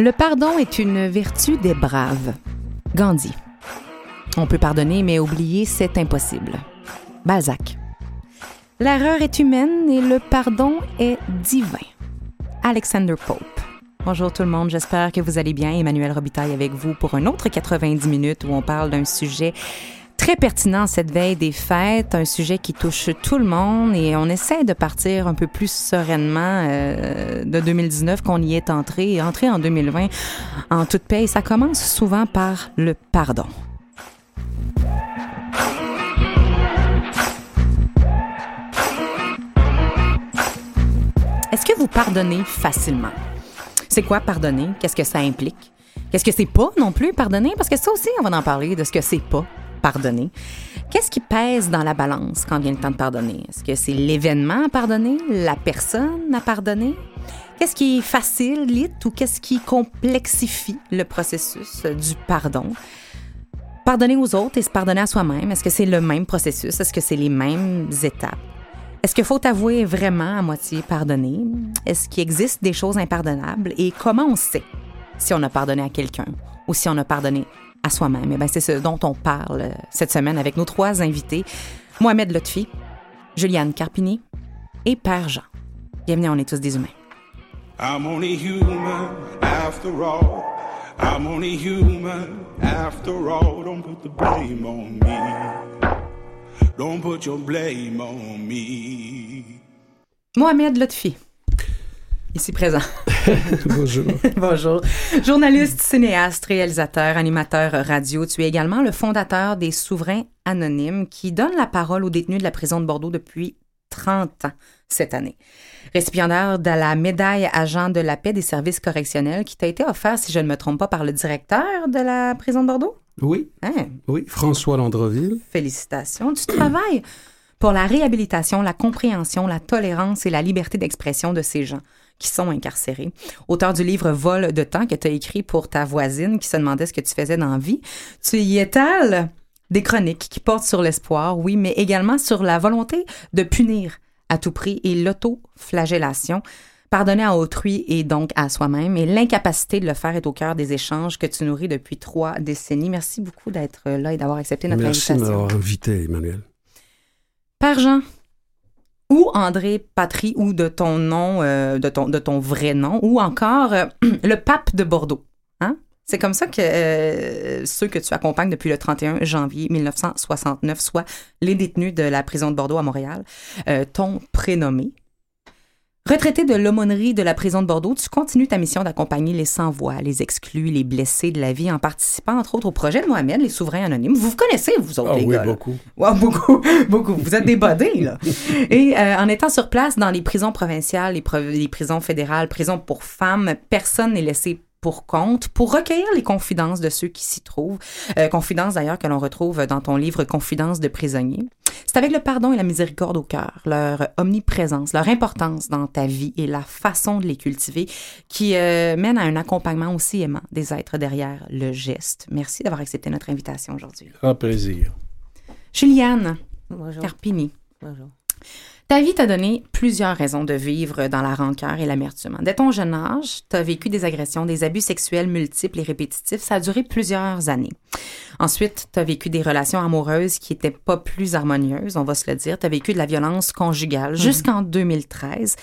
Le pardon est une vertu des braves. Gandhi. On peut pardonner, mais oublier, c'est impossible. Balzac. L'erreur est humaine et le pardon est divin. Alexander Pope. Bonjour tout le monde, j'espère que vous allez bien. Emmanuel Robitaille avec vous pour un autre 90 minutes où on parle d'un sujet très pertinent cette veille des fêtes, un sujet qui touche tout le monde et on essaie de partir un peu plus sereinement euh, de 2019 qu'on y est entré et entrer en 2020 en toute paix. Ça commence souvent par le pardon. Est-ce que vous pardonnez facilement? C'est quoi pardonner? Qu'est-ce que ça implique? Qu'est-ce que c'est pas non plus pardonner? Parce que ça aussi, on va en parler de ce que c'est pas pardonner. Qu'est-ce qui pèse dans la balance quand vient le temps de pardonner? Est-ce que c'est l'événement à pardonner, la personne à pardonner? Qu'est-ce qui facilite ou qu'est-ce qui complexifie le processus du pardon? Pardonner aux autres et se pardonner à soi-même, est-ce que c'est le même processus? Est-ce que c'est les mêmes étapes? Est-ce qu'il faut avouer vraiment à moitié pardonner? Est-ce qu'il existe des choses impardonnables? Et comment on sait si on a pardonné à quelqu'un ou si on a pardonné à soi-même? Eh bien, c'est ce dont on parle euh, cette semaine avec nos trois invités, Mohamed Lotfi, Juliane Carpini et Père Jean. Bienvenue, on est tous des humains. I'm only human after all. I'm only human after all. Don't put the blame on me. Don't put your blame on me. Mohamed Lotfi, ici présent. Bonjour. Bonjour. Journaliste, cinéaste, réalisateur, animateur radio, tu es également le fondateur des Souverains Anonymes qui donnent la parole aux détenus de la prison de Bordeaux depuis 30 ans cette année. Récipiendaire de la médaille agent de la paix des services correctionnels qui t'a été offert, si je ne me trompe pas, par le directeur de la prison de Bordeaux? Oui, Hein? oui, François Landreville. Félicitations. Tu travailles pour la réhabilitation, la compréhension, la tolérance et la liberté d'expression de ces gens qui sont incarcérés. Auteur du livre Vol de temps que tu as écrit pour ta voisine qui se demandait ce que tu faisais dans la vie, tu y étales des chroniques qui portent sur l'espoir, oui, mais également sur la volonté de punir à tout prix et l'autoflagellation. Pardonner à autrui et donc à soi-même et l'incapacité de le faire est au cœur des échanges que tu nourris depuis trois décennies. Merci beaucoup d'être là et d'avoir accepté notre Merci de invitation. m'avoir invité, Emmanuel. Père Jean, ou André Patry, ou de ton nom, euh, de, ton, de ton vrai nom, ou encore euh, le pape de Bordeaux. Hein? C'est comme ça que euh, ceux que tu accompagnes depuis le 31 janvier 1969, soit les détenus de la prison de Bordeaux à Montréal, t'ont prénommé. Retraité de l'aumônerie de la prison de Bordeaux, tu continues ta mission d'accompagner les sans-voix, les exclus, les blessés de la vie en participant entre autres au projet de Mohamed, les souverains anonymes. Vous vous connaissez, vous autres, Ah les oui, gars. beaucoup. Wow, beaucoup, beaucoup. Vous êtes des bodés, là. Et euh, en étant sur place dans les prisons provinciales, les, pro- les prisons fédérales, prisons pour femmes, personne n'est laissé pour compte pour recueillir les confidences de ceux qui s'y trouvent. Euh, confidences d'ailleurs que l'on retrouve dans ton livre Confidences de prisonniers. C'est avec le pardon et la miséricorde au cœur, leur omniprésence, leur importance dans ta vie et la façon de les cultiver qui euh, mène à un accompagnement aussi aimant des êtres derrière le geste. Merci d'avoir accepté notre invitation aujourd'hui. Grand plaisir. Juliane, Bonjour. Carpini. Bonjour. Ta vie t'a donné plusieurs raisons de vivre dans la rancœur et l'amertume. Dès ton jeune âge, tu as vécu des agressions, des abus sexuels multiples et répétitifs. Ça a duré plusieurs années. Ensuite, tu as vécu des relations amoureuses qui étaient pas plus harmonieuses, on va se le dire. Tu as vécu de la violence conjugale jusqu'en 2013.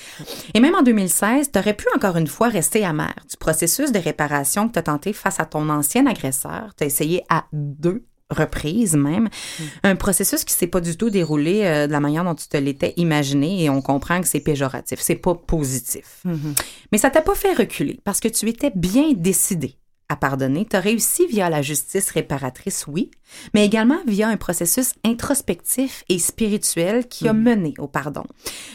Et même en 2016, tu aurais pu encore une fois rester amer du processus de réparation que tu as tenté face à ton ancien agresseur. Tu as essayé à deux reprises même. Un processus qui s'est pas du tout déroulé euh, de la manière dont tu te l'étais imaginé et on comprend que c'est péjoratif, c'est pas positif. Mais ça t'a pas fait reculer parce que tu étais bien décidé à pardonner, tu as réussi via la justice réparatrice, oui, mais également via un processus introspectif et spirituel qui a Mm. mené au pardon.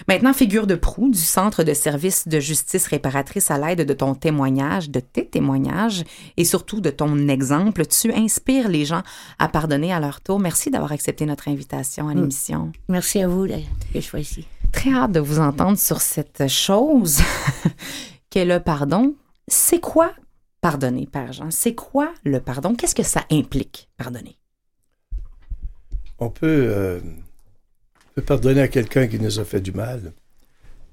Maintenant, figure de proue du Centre de services de justice réparatrice à l'aide de ton témoignage, de tes témoignages et surtout de ton exemple, tu inspires les gens à pardonner à leur tour. Merci d'avoir accepté notre invitation Mm. à l'émission. Merci à vous là, que je sois ici. Très hâte de vous entendre sur cette chose qu'est le pardon. C'est quoi pardonner, Père Jean? C'est quoi le pardon? Qu'est-ce que ça implique, pardonner? On peut, euh, pardonner à quelqu'un qui nous a fait du mal,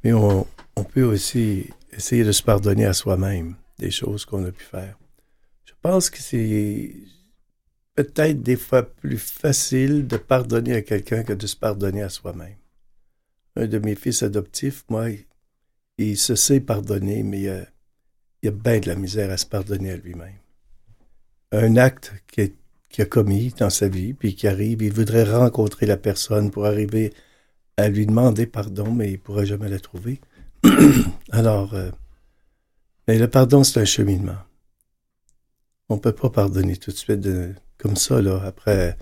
mais on, peut aussi essayer de se pardonner à soi-même des choses qu'on a pu faire. Je pense que c'est peut-être des fois plus facile de pardonner à quelqu'un que de se pardonner à soi-même. Un de mes fils adoptifs, moi, il, il se sait pardonner, mais a, il a bien de la misère à se pardonner à lui-même. Un acte qu'il a commis dans sa vie, puis qui arrive, il voudrait rencontrer la personne pour arriver à lui demander pardon, mais il ne pourra jamais la trouver. Alors, euh, le pardon, c'est un cheminement. On ne peut pas pardonner tout de suite comme ça, après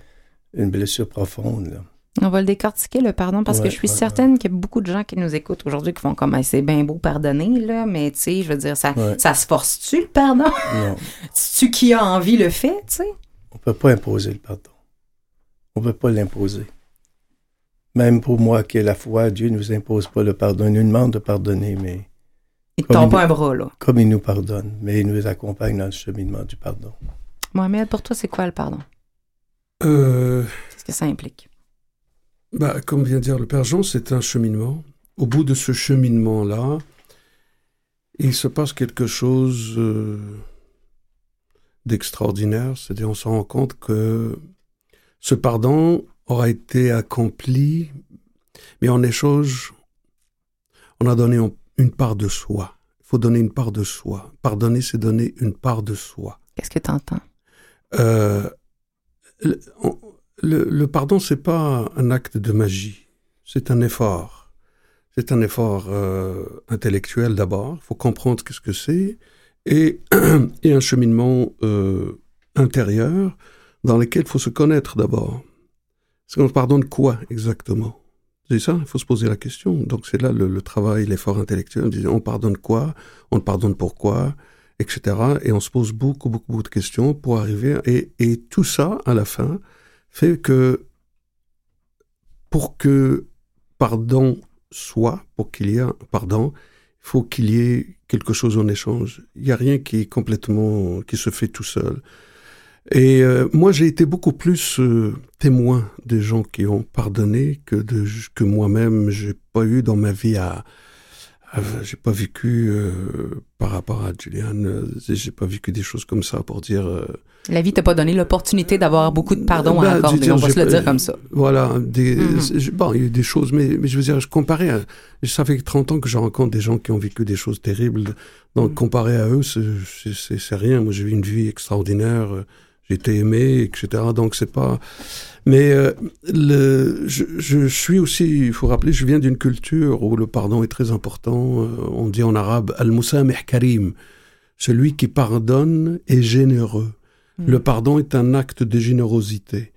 une blessure profonde. On va le décortiquer, le pardon, parce que je suis ouais, certaine qu'il y a beaucoup de gens qui nous écoutent aujourd'hui qui font comme Ah, c'est bien beau pardonner, là, mais tu sais, je veux dire, ça, Ouais. ça se force-tu le pardon? Non, tu qui a envie le fait, tu sais? on ne peut pas imposer le pardon. On ne peut pas l'imposer. Même pour moi qui ai la foi, Dieu ne nous impose pas le pardon. Il nous demande de pardonner, mais Il te Comme tombe il- pas un bras, là. comme il nous pardonne, mais il nous accompagne dans le cheminement du pardon. Mohamed, pour toi, c'est quoi le pardon? Euh, Qu'est-ce que ça implique? Bah, comme vient de dire le Père Jean, c'est un cheminement. Au bout de ce cheminement-là, il se passe quelque chose euh, d'extraordinaire. C'est-à-dire, on se rend compte que ce pardon aura été accompli, mais en échange, on a donné une part de soi. Il faut donner une part de soi. Pardonner, c'est donner une part de soi. Qu'est-ce que tu entends? Euh, on- le- pardon, c'est pas un acte de magie, c'est un effort. C'est un effort euh, intellectuel d'abord. Il faut comprendre qu'est-ce que c'est et, un cheminement euh, intérieur dans lequel il faut se connaître d'abord. Parce qu'on pardonne quoi exactement? C'est ça, il faut se poser la question. Donc c'est là le, travail, l'effort intellectuel. On pardonne quoi? On pardonne pourquoi? Etc. Et on se pose beaucoup, beaucoup, beaucoup de questions pour arriver. Et, et tout ça, à la fin, fait que pour que pardon soit, pour qu'il y ait un pardon, il faut qu'il y ait quelque chose en échange. Il n'y a rien qui est complètement, qui se fait tout seul. Et euh, moi, j'ai été beaucoup plus euh, témoin des gens qui ont pardonné que que moi-même. J'ai pas eu dans ma vie à- j'ai pas vécu euh, par rapport à Julian. euh, j'ai pas vécu des choses comme ça pour dire. euh, La vie t'a pas donné l'opportunité d'avoir beaucoup de pardon bah, à accorder. dire, On va se le dire comme ça. Voilà, des, Mhm. je- bon, il y a eu des choses, mais, mais je veux dire, je comparais, à- ça fait 30 ans que je rencontre des gens qui ont vécu des choses terribles, donc Mhm. comparé à eux, c'est- rien. Moi, j'ai eu une vie extraordinaire, j'ai été aimé, etc. Donc, c'est pas... Mais euh, le, je, je suis aussi, il faut rappeler, je viens d'une culture où le pardon est très important. Euh, On dit en arabe, al-musamih karim, celui qui pardonne est généreux. Mm. Le pardon est un acte de générosité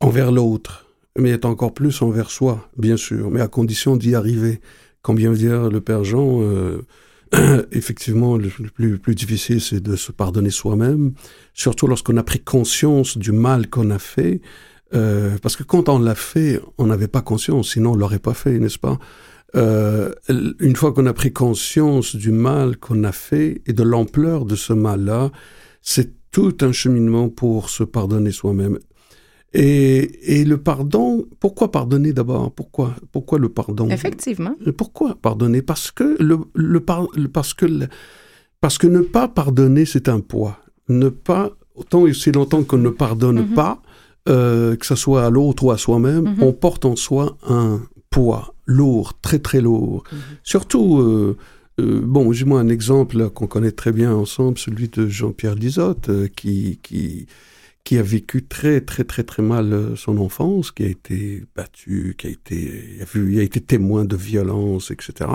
envers l'autre, mais est encore plus envers soi, bien sûr, mais à condition d'y arriver. De dire le Père Jean, euh, effectivement, le, plus, plus difficile, c'est de se pardonner soi-même, surtout lorsqu'on a pris conscience du mal qu'on a fait, euh, parce que quand on l'a fait, on n'avait pas conscience, sinon on l'aurait pas fait, n'est-ce pas? Euh, Une fois qu'on a pris conscience du mal qu'on a fait et de l'ampleur de ce mal-là, c'est tout un cheminement pour se pardonner soi-même. Et, et le pardon, pourquoi pardonner d'abord? Pourquoi Pourquoi le pardon? Effectivement. Pourquoi pardonner? Parce que le, le par- le- parce que le- parce que ne pas pardonner c'est un poids. Ne pas autant et aussi longtemps qu'on ne pardonne Mhm. pas, euh, que ce soit à l'autre ou à soi-même, Mhm. on porte en soi un poids lourd, très très lourd. Mhm. Surtout, euh, euh, bon, j'ai moi un exemple qu'on connaît très bien ensemble, celui de Jean-Pierre Lisotte, euh, qui qui qui a vécu très très très très mal euh, son enfance, qui a été battu, qui a été, vu, a été témoin de violence, etc.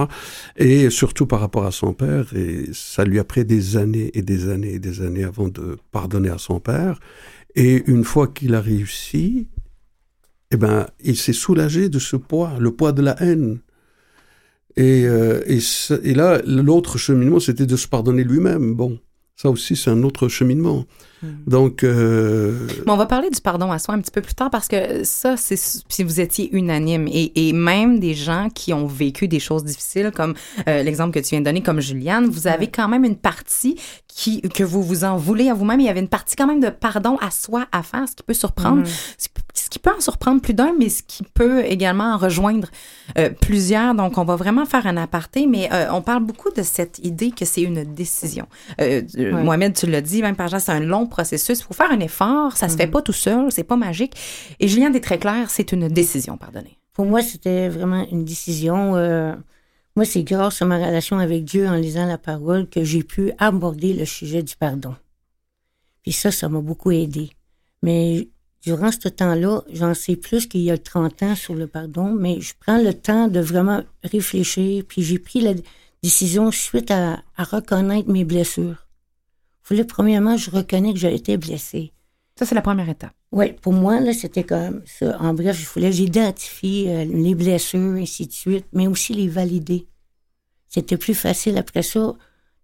Et surtout par rapport à son père, et ça lui a pris des années et des années et des années avant de pardonner à son père. Et une fois qu'il a réussi, eh ben, il s'est soulagé de ce poids, le poids de la haine. Et, euh, et là, l'autre cheminement, c'était de se pardonner lui-même. Bon, ça aussi, c'est un autre cheminement. Hmm. Donc. Euh... Mais on va parler du pardon à soi un petit peu plus tard parce que ça, c'est si vous étiez unanime et, et, même des gens qui ont vécu des choses difficiles, comme euh, l'exemple que tu viens de donner, comme Juliane, vous avez quand même une partie qui, que vous vous en voulez à vous-même. Il y avait une partie quand même de pardon à soi à faire, ce qui peut surprendre, mm-hmm. ce qui peut en surprendre plus d'un, mais ce qui peut également en rejoindre euh, plusieurs. Donc, on va vraiment faire un aparté, mais euh, on parle beaucoup de cette idée que c'est une décision. Euh, Mohamed, tu l'as dit, même par exemple, c'est un long processus. Il faut faire un effort, ça se fait mm-hmm. pas tout seul, c'est pas magique. Et Julien est très clair, c'est une décision, pardonnez. Pour moi, c'était vraiment une décision moi, c'est grâce à ma relation avec Dieu en lisant la parole que j'ai pu aborder le sujet du pardon. Puis ça, ça m'a beaucoup aidé. Mais durant ce temps-là, j'en sais plus qu'il y a 30 ans sur le pardon, mais je prends le temps de vraiment réfléchir, puis j'ai pris la décision suite à, reconnaître mes blessures. Voulais, premièrement, je reconnais que j'ai été blessée. Ça, c'est la première étape. Oui, pour moi, là, c'était comme ça. En bref, je voulais, j'identifier euh, les blessures, ainsi de suite, mais aussi les valider. C'était plus facile après ça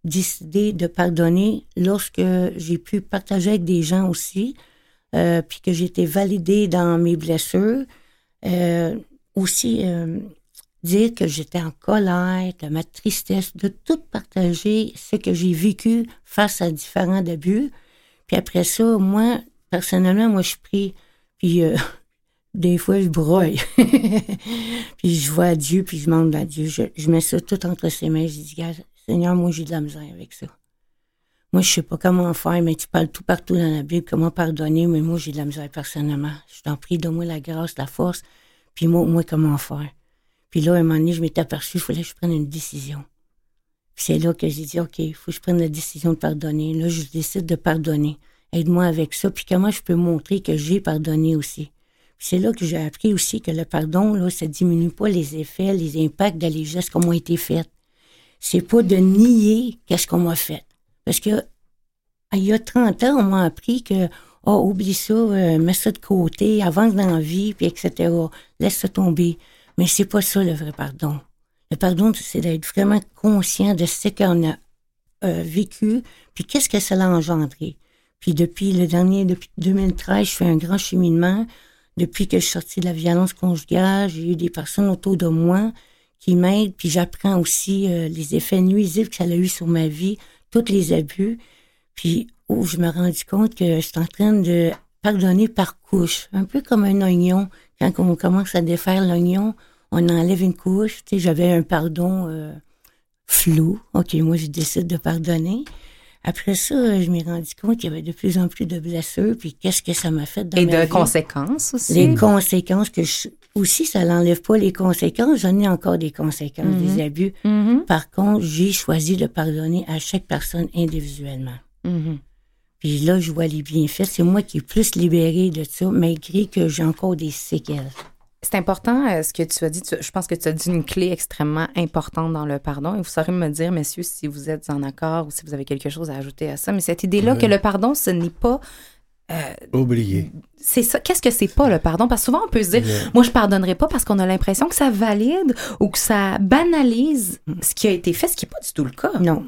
décider de pardonner lorsque j'ai pu partager avec des gens aussi, euh, puis que j'étais validée dans mes blessures. Euh, aussi, euh, dire que j'étais en colère, de ma tristesse, de tout partager ce que j'ai vécu face à différents abus. Puis après ça, moi, personnellement, moi, je prie. Puis euh, des fois, je broille. puis je vois Dieu, puis je demande à Dieu. Je, mets ça tout entre ses mains. Je dis, Seigneur, moi, j'ai de la misère avec ça. Moi, je sais pas comment faire, mais tu parles tout partout dans la Bible, comment pardonner, mais moi, j'ai de la misère personnellement. Je t'en prie, donne-moi la grâce, la force, puis moi, moi, comment faire. Puis là, à un moment donné, je m'étais aperçu, il fallait que je prenne une décision. c'est là que j'ai dit, OK, il faut que je prenne la décision de pardonner. Là, je décide de pardonner aide-moi avec ça, puis comment je peux montrer que j'ai pardonné aussi? C'est là que j'ai appris aussi que le pardon, là, ça diminue pas les effets, les impacts de les gestes qui ont été faits. C'est pas de nier qu'est-ce qu'on m'a fait. Parce que il y a 30 ans, on m'a appris que oh, oublie ça, euh, mets ça de côté, avance dans la vie, puis etc. Laisse ça tomber. Mais c'est pas ça le vrai pardon. Le pardon, c'est d'être vraiment conscient de ce qu'on a euh, vécu, puis qu'est-ce que ça a engendré. Puis depuis le dernier, depuis 2013, je fais un grand cheminement. Depuis que je suis sortie de la violence conjugale, j'ai eu des personnes autour de moi qui m'aident, puis j'apprends aussi euh, les effets nuisibles que ça a eu sur ma vie, tous les abus. Puis où je me rendu compte que je suis en train de pardonner par couche, un peu comme un oignon. Quand on commence à défaire l'oignon, on enlève une couche. Tu sais, j'avais un pardon euh, flou. Ok, moi je décide de pardonner. Après ça, je m'ai rendu compte qu'il y avait de plus en plus de blessures, puis qu'est-ce que ça m'a fait dans Et de conséquences aussi. Les conséquences que je, aussi, ça n'enlève pas les conséquences. J'en ai encore des conséquences des mm-hmm. abus. Mm-hmm. Par contre, j'ai choisi de pardonner à chaque personne individuellement. Mm-hmm. Puis là, je vois les bienfaits. C'est moi qui est plus libérée de ça, malgré que j'ai encore des séquelles. C'est important euh, ce que tu as dit. je pense que tu as dit une clé extrêmement importante dans le pardon. Et vous saurez me dire, messieurs, si vous êtes en accord ou si vous avez quelque chose à ajouter à ça. Mais cette idée-là que le pardon, ce n'est pas euh, Oublié. C'est ça. Qu'est-ce que c'est pas le pardon? Parce que souvent, on peut se dire, moi, je pardonnerai pas parce qu'on a l'impression que ça valide ou que ça banalise ce qui a été fait, ce qui n'est pas du tout le cas. Non.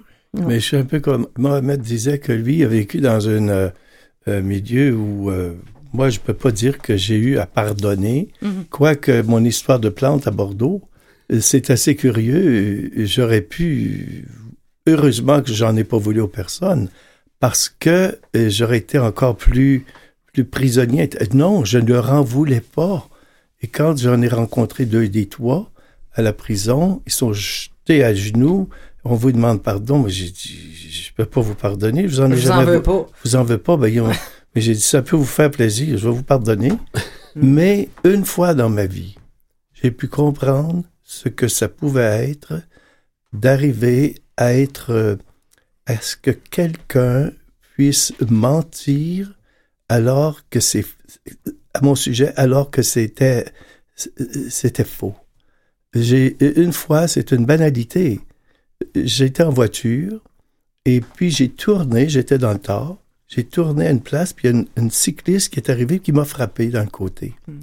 Mais je suis un peu comme Mohamed disait que lui a vécu dans un euh, milieu où moi, je peux pas dire que j'ai eu à pardonner, mhm. quoique mon histoire de plante à Bordeaux, euh, c'est assez curieux. J'aurais pu, heureusement que j'en ai pas voulu aux personnes, parce que euh, j'aurais été encore plus, plus prisonnier. Non, je ne leur en voulais pas. Et quand j'en ai rencontré deux des trois à la prison, ils sont jetés à genoux. On vous demande pardon, mais j'ai dit, je peux pas vous pardonner. Vous en, je jamais, en veux pas. Vous en veux pas, ben, Mais j'ai dit, ça peut vous faire plaisir, je vais vous pardonner. Mais une fois dans ma vie, j'ai pu comprendre ce que ça pouvait être d'arriver à être, à ce que quelqu'un puisse mentir alors que c'est à mon sujet alors que c'était c'était faux. J'ai une fois, c'est une banalité. J'étais en voiture et puis j'ai tourné, j'étais dans le tard, j'ai tourné à une place puis il y a une, cycliste qui est arrivée qui m'a frappé d'un côté. Hmm.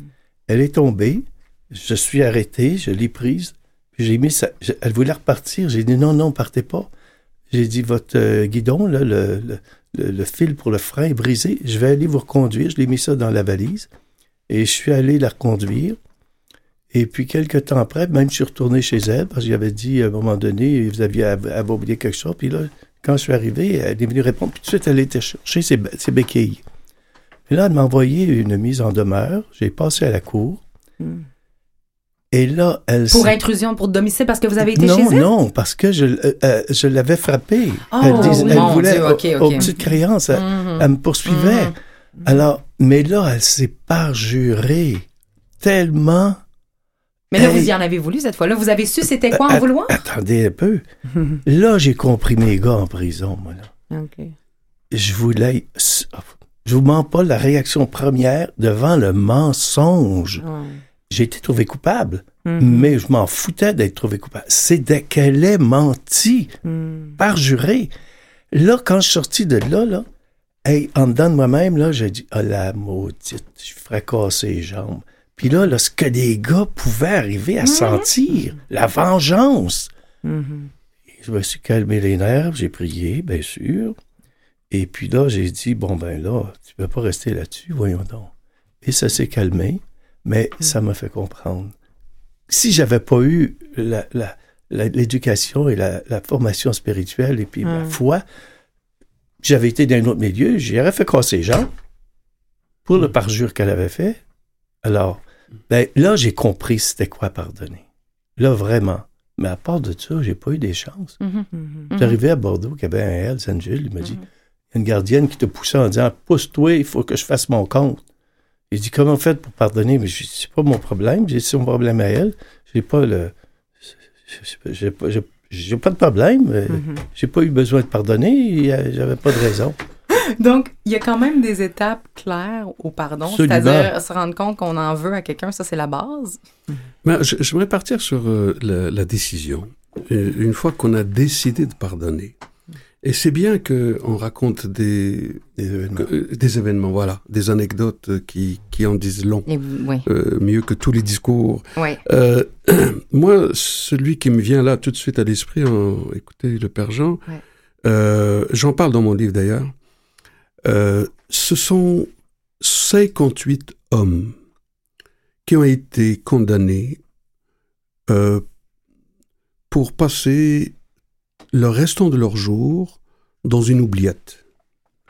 Elle est tombée, je suis arrêté, je l'ai prise, puis j'ai mis ça, elle voulait repartir, j'ai dit non non, partez pas. J'ai dit votre euh, guidon là, le, le, fil pour le frein est brisé, je vais aller vous reconduire, je l'ai mis ça dans la valise et je suis allé la reconduire. Et puis, quelques temps après, même je suis retourné chez elle parce que j'avais dit à un moment donné, vous aviez oublié quelque chose. Puis là, quand je suis arrivé, elle est venue répondre. Puis tout de suite, elle était chercher ses, ses béquilles. Et là, elle m'a envoyé une mise en demeure. J'ai passé à la cour. Hmm. Et là, elle... Pour intrusion, pour domicile, parce que vous avez été chez elle? Non, non, parce que je, euh, euh, je l'avais frappée. Oh, elle, elle voulait Dieu, okay, aux petites créances. Elle, hmm. me poursuivait. Hmm. Alors, mais là, elle s'est parjurée tellement mais là, vous y en avez voulu cette fois-là. Vous avez su c'était quoi en vouloir? Attendez un peu. là, j'ai compris mes gars en prison, moi, là. OK. Je voulais. Je vous mens pas la réaction première devant le mensonge. J'ai été trouvé coupable, mm-hmm. mais je m'en foutais d'être trouvé coupable. C'est dès qu'elle est menti, mm. parjuré. Là, quand je suis sorti de là, là, hey, en dedans de moi-même, là, j'ai dit, oh la maudite, je ferais casser les jambes. Puis là, là, ce que des gars pouvaient arriver à mhm. sentir, la vengeance. Mhm. Je me suis calmé les nerfs, j'ai prié, bien sûr. Et puis là, j'ai dit, bon, ben là, tu peux pas rester là-dessus, voyons donc. Et ça s'est calmé, mais mhm. ça m'a fait comprendre. Si j'avais pas eu l'éducation et la, formation spirituelle et puis ma foi, j'avais été dans un autre milieu, j'aurais fait casser les gens pour le parjure qu'elle avait fait. Alors, ben, là, j'ai compris c'était quoi pardonner. Là, vraiment. Mais à part de ça, j'ai pas eu des chances. Mm-hmm. Mm-hmm. J'arrivais à Bordeaux, qui avait un Hells Angel, il m'a dit, il y a une gardienne qui te poussait en disant, pousse-toi, il faut que je fasse mon compte. Il dit, comment faites pour pardonner? Mais je c'est pas mon problème, j'ai son problème à elle. J'ai pas le, j'ai pas, j'ai pas de problème. Mm-hmm. J'ai pas eu besoin de pardonner, j'avais pas de raison. Donc, il y a quand même des étapes claires au pardon, c'est-à-dire se rendre compte qu'on en veut à quelqu'un, ça c'est la base. Mais je, j'aimerais partir sur euh, la, décision. Euh, une fois qu'on a décidé de pardonner, et c'est bien qu'on raconte des, euh, des événements. voilà, des anecdotes qui, qui en disent long, mieux que tous les discours. moi, celui qui me vient là tout de suite à l'esprit, écoutez le Père Jean, j'en parle dans mon livre d'ailleurs, euh, ce sont 58 hommes qui ont été condamnés euh, pour passer le restant de leur jour dans une oubliette.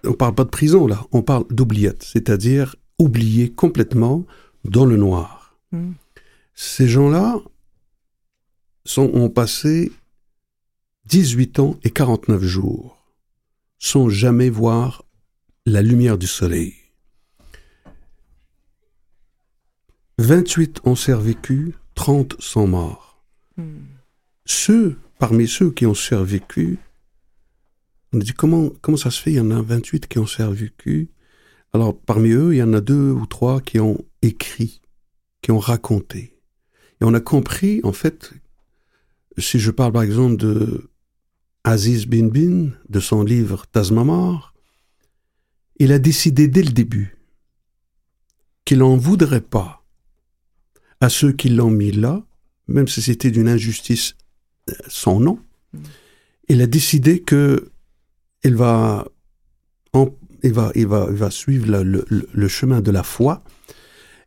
On parle pas de prison là, on parle d'oubliette, c'est-à-dire oubliés complètement dans le noir. Hmm. Ces gens-là ont passé 18 ans et 49 jours sans jamais voir la lumière du soleil. 28 ont survécu, 30 sont morts. Hmm. Ceux, parmi ceux qui ont survécu, on a dit comment, comment ça se fait, il y en a 28 qui ont survécu. Alors, parmi eux, il y en a deux ou trois qui ont écrit, qui ont raconté. Et on a compris, en fait, si je parle par exemple de Aziz Bin Bin, de son livre Tazmamar, il a décidé dès le début qu'il n'en voudrait pas à ceux qui l'ont mis là, même si c'était d'une injustice euh, sans nom. Il a décidé que il va, il va, il va, suivre le, le, chemin de la foi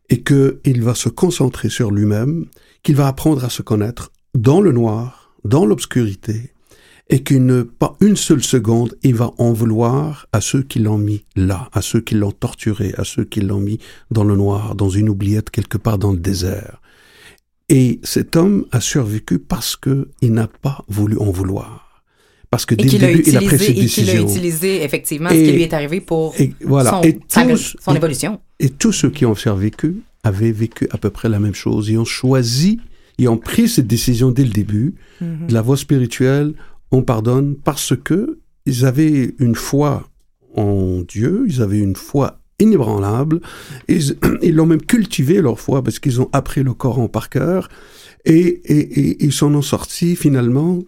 et qu'il va se concentrer sur lui-même, qu'il va apprendre à se connaître dans le noir, dans l'obscurité, et qu'une pas une seule seconde, il va en vouloir à ceux qui l'ont mis là, à ceux qui l'ont torturé, à ceux qui l'ont mis dans le noir, dans une oubliette quelque part dans le désert. Et cet homme a survécu parce que il n'a pas voulu en vouloir. Parce que dès le début, il a pris ses décisions. Et qu'il a utilisé effectivement ce qui lui est arrivé pour voilà. son, son évolution. Et tous ceux qui ont survécu avaient vécu à peu près la même chose. Ils ont choisi, ils ont pris cette décision dès le début. Mm-hmm. La voie spirituelle, on pardonne parce que ils avaient une foi en Dieu, ils avaient une foi inébranlables. Ils l'ont même cultivé leur foi parce qu'ils ont appris le Coran par cœur. Et, ils s'en ont sortis finalement.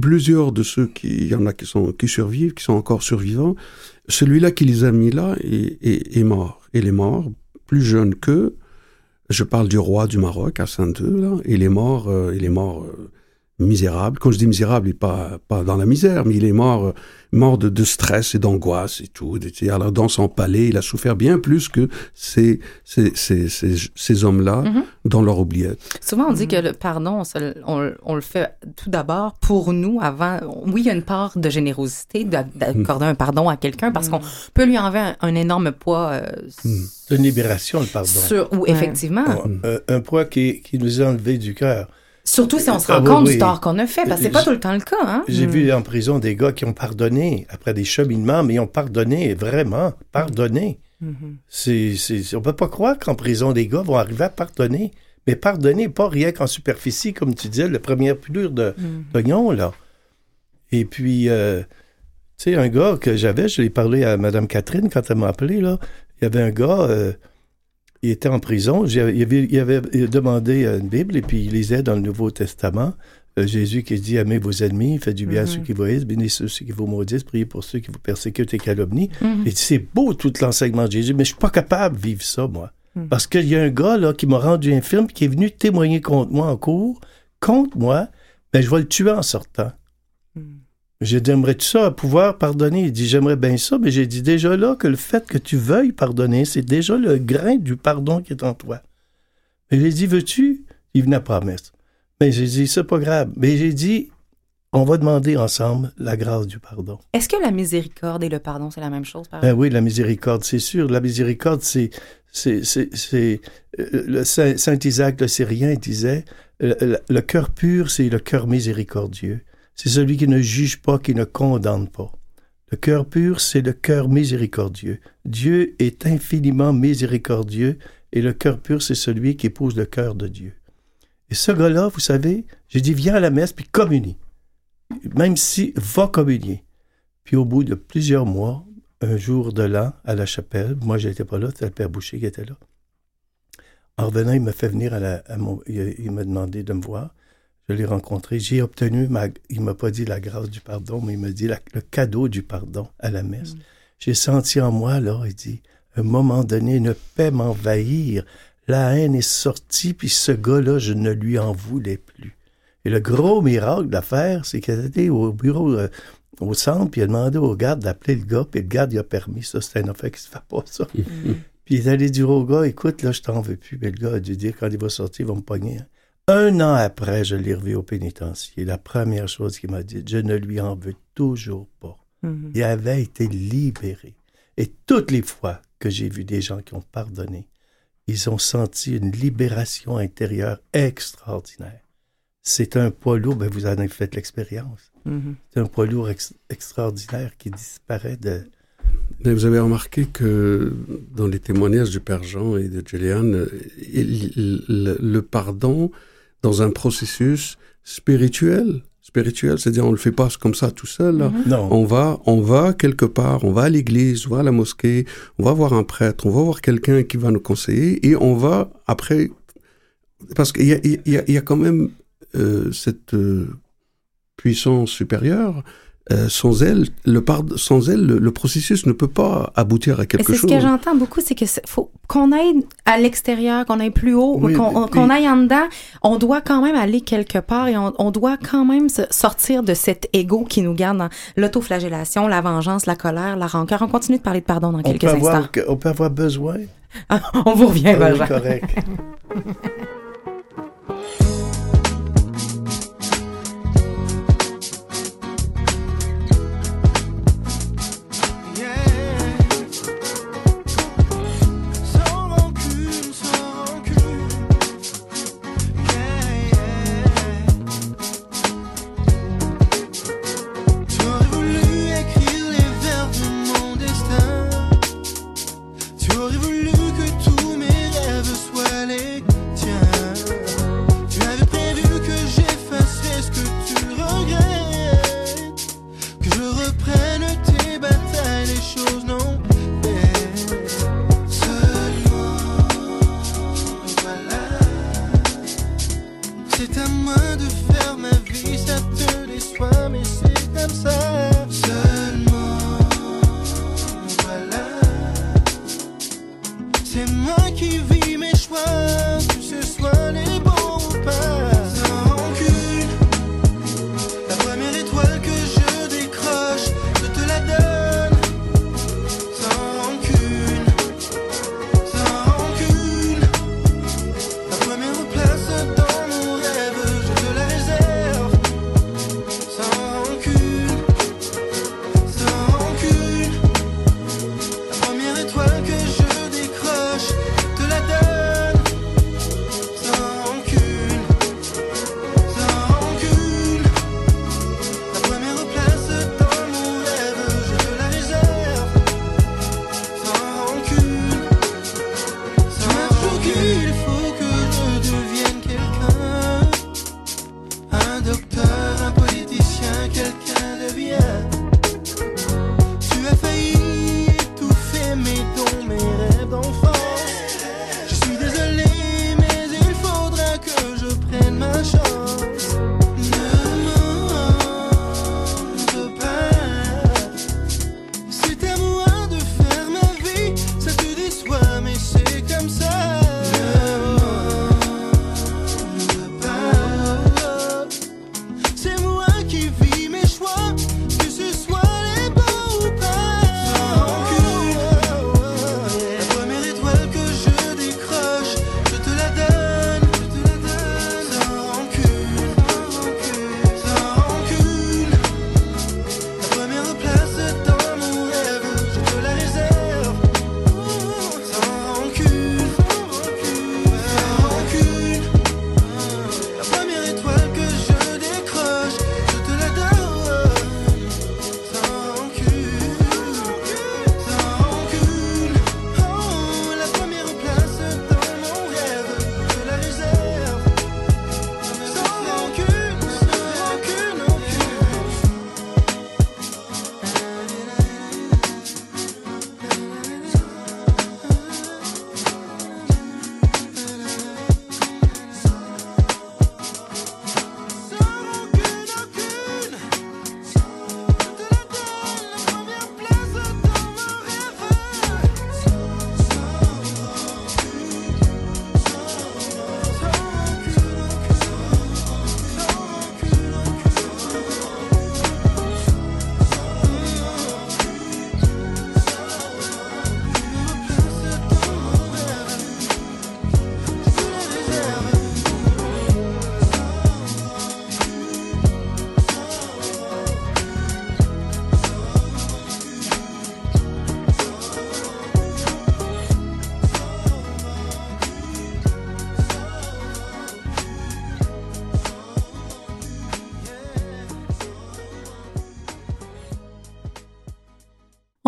Plusieurs de ceux qui, y en a qui sont qui survivent, qui sont encore survivants. Celui-là qui les a mis là est, est, mort. Il est mort plus jeune qu'eux. Je parle du roi du Maroc Saint-Deux. Là. Il est mort. euh, il est mort. euh, misérable. Quand je dis misérable, il n'est pas, pas dans la misère, mais il est mort, euh, mort de, de stress et d'angoisse et tout. Et Alors, dans son palais, il a souffert bien plus que ces, ces, ces, ces, ces hommes-là Mhm. dans leur oubliette. Souvent, on dit que le pardon, on, se on- on le fait tout d'abord pour nous avant. Oui, il y a une part de générosité d'a- d'accorder un pardon à quelqu'un parce qu'on peut lui enlever un, un énorme poids euh, C'est une libération, le pardon. sur ou effectivement. Un, un- un poids qui, qui nous est enlevé du cœur. Surtout si on se Ah rend compte du tort qu'on a fait, parce que c'est pas tout le temps le cas, hein? J'ai vu en prison des gars qui ont pardonné après des cheminements, mais ils ont pardonné, vraiment, pardonné. C'est, c'est, on peut pas croire qu'en prison, des gars vont arriver à pardonner. Mais pardonner, pas rien qu'en superficie, comme tu disais, la première pelure de, d'oignon, là. Et puis, euh, tu sais, un gars que j'avais, je l'ai parlé à Mme Catherine quand elle m'a appelé, là. Il y avait un gars, euh, il était en prison, il avait, il avait demandé une Bible et puis il lisait dans le Nouveau Testament euh, Jésus qui dit Aimez vos ennemis, faites du bien à ceux qui vous haïssent, bénissez ceux qui vous maudissent, priez pour ceux qui vous persécutent et calomnient. Mhm. Et c'est beau tout l'enseignement de Jésus, mais je suis pas capable de vivre ça, moi. Parce qu'il y a un gars là, qui m'a rendu infirme, qui est venu témoigner contre moi en cours, contre moi, mais je vais le tuer en sortant. J'ai dit, aimerais-tu ça, pouvoir pardonner? Il dit, j'aimerais bien ça, mais j'ai dit déjà là que le fait que tu veuilles pardonner, c'est déjà le grain du pardon qui est en toi. Mais j'ai dit, veux-tu? Il venait à messe. Mais j'ai dit, c'est pas grave. Mais j'ai dit, on va demander ensemble la grâce du pardon. Est-ce que la miséricorde et le pardon, c'est la même chose, par Ben oui, la miséricorde, c'est sûr. La miséricorde, c'est. c'est, c'est, euh, le Saint, Saint Isaac le Syrien disait le- le cœur pur, c'est le cœur miséricordieux. C'est celui qui ne juge pas, qui ne condamne pas. Le cœur pur, c'est le cœur miséricordieux. Dieu est infiniment miséricordieux et le cœur pur, c'est celui qui épouse le cœur de Dieu. Et ce gars-là, vous savez, j'ai dit, viens à la messe puis communie. Même si, va communier. Puis au bout de plusieurs mois, un jour de l'an, à la chapelle, moi, j'étais pas là, c'était le père Boucher qui était là. En revenant, il m'a fait venir à, la. Il, il m'a de me voir. Je l'ai rencontré. J'ai obtenu, ma... il m'a pas dit la grâce du pardon, mais il m'a dit la- le cadeau du pardon à la messe. J'ai senti en moi, là, il dit, à un moment donné, une paix m'envahir. La haine est sortie, puis ce gars-là, je ne lui en voulais plus. Et le gros miracle d'affaire, c'est qu'elle était au bureau, euh, au centre, puis il a demandé au garde d'appeler le gars, puis le garde, il a permis. Ça, c'est un affaire qui se fait pas, ça. puis il est allé dire au gars, écoute, là, je t'en veux plus. Mais le gars a dû dire, quand il va sortir, il va me pogner. hein. Un an après, je l'ai revu au pénitencier. La première chose qu'il m'a dit, je ne lui en veux toujours pas. Mhm. Il avait été libéré. Et toutes les fois que j'ai vu des gens qui ont pardonné, ils ont senti une libération intérieure extraordinaire. C'est un poids lourd, ben vous en avez fait l'expérience. Mhm. C'est un poids lourd ex- extraordinaire qui disparaît de... Mais vous avez remarqué que dans les témoignages du Père Jean et de Juliane, il- il- le, le pardon dans un processus spirituel, spirituel, c'est-à-dire on le fait pas comme ça tout seul. là. Non, On va, on va quelque part, on va à l'église, on va à la mosquée, on va voir un prêtre, on va voir quelqu'un qui va nous conseiller et on va après, parce qu'il y a, il y a- il y a quand même euh, cette euh, puissance supérieure. Euh, sans elle, le pard- sans elle, le, le processus ne peut pas aboutir à quelque c'est ce chose. que j'entends beaucoup, c'est que faut qu'on aille à l'extérieur, qu'on aille plus haut, Oui, qu'on aille en dedans. On doit quand même aller quelque part et on, on doit quand même sortir de cet ego qui nous garde dans l'autoflagellation, la vengeance, la colère, la rancœur. On continue de parler de pardon dans on quelques instants. avoir, on peut avoir besoin? on vous revient, Ah oui, correct.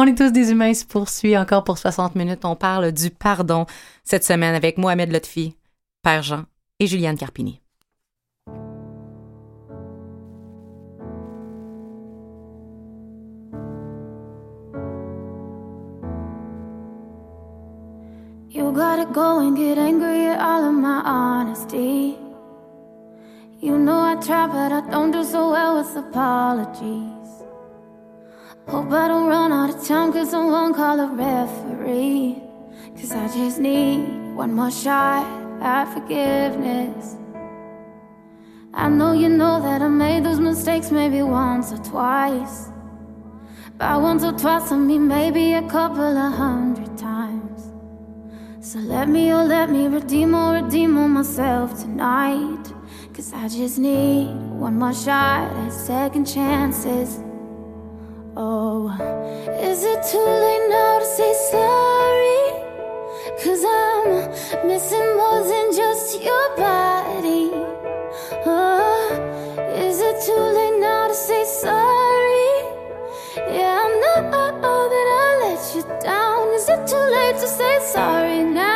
On est tous des humains, se poursuit encore pour 60 minutes. On parle du pardon cette semaine avec Mohamed Lotfi, Père Jean et Juliane Carpini. Someone call a referee. Cause I just need one more shot at forgiveness. I know you know that I made those mistakes maybe once or twice. By once or twice, I mean maybe a couple of hundred times. So let me, oh, let me redeem or redeem on myself tonight. Cause I just need one more shot at second chances. Oh, is it too late now to say sorry? Cause I'm missing more than just your body. Oh, is it too late now to say sorry? Yeah, I know that I let you down. Is it too late to say sorry now?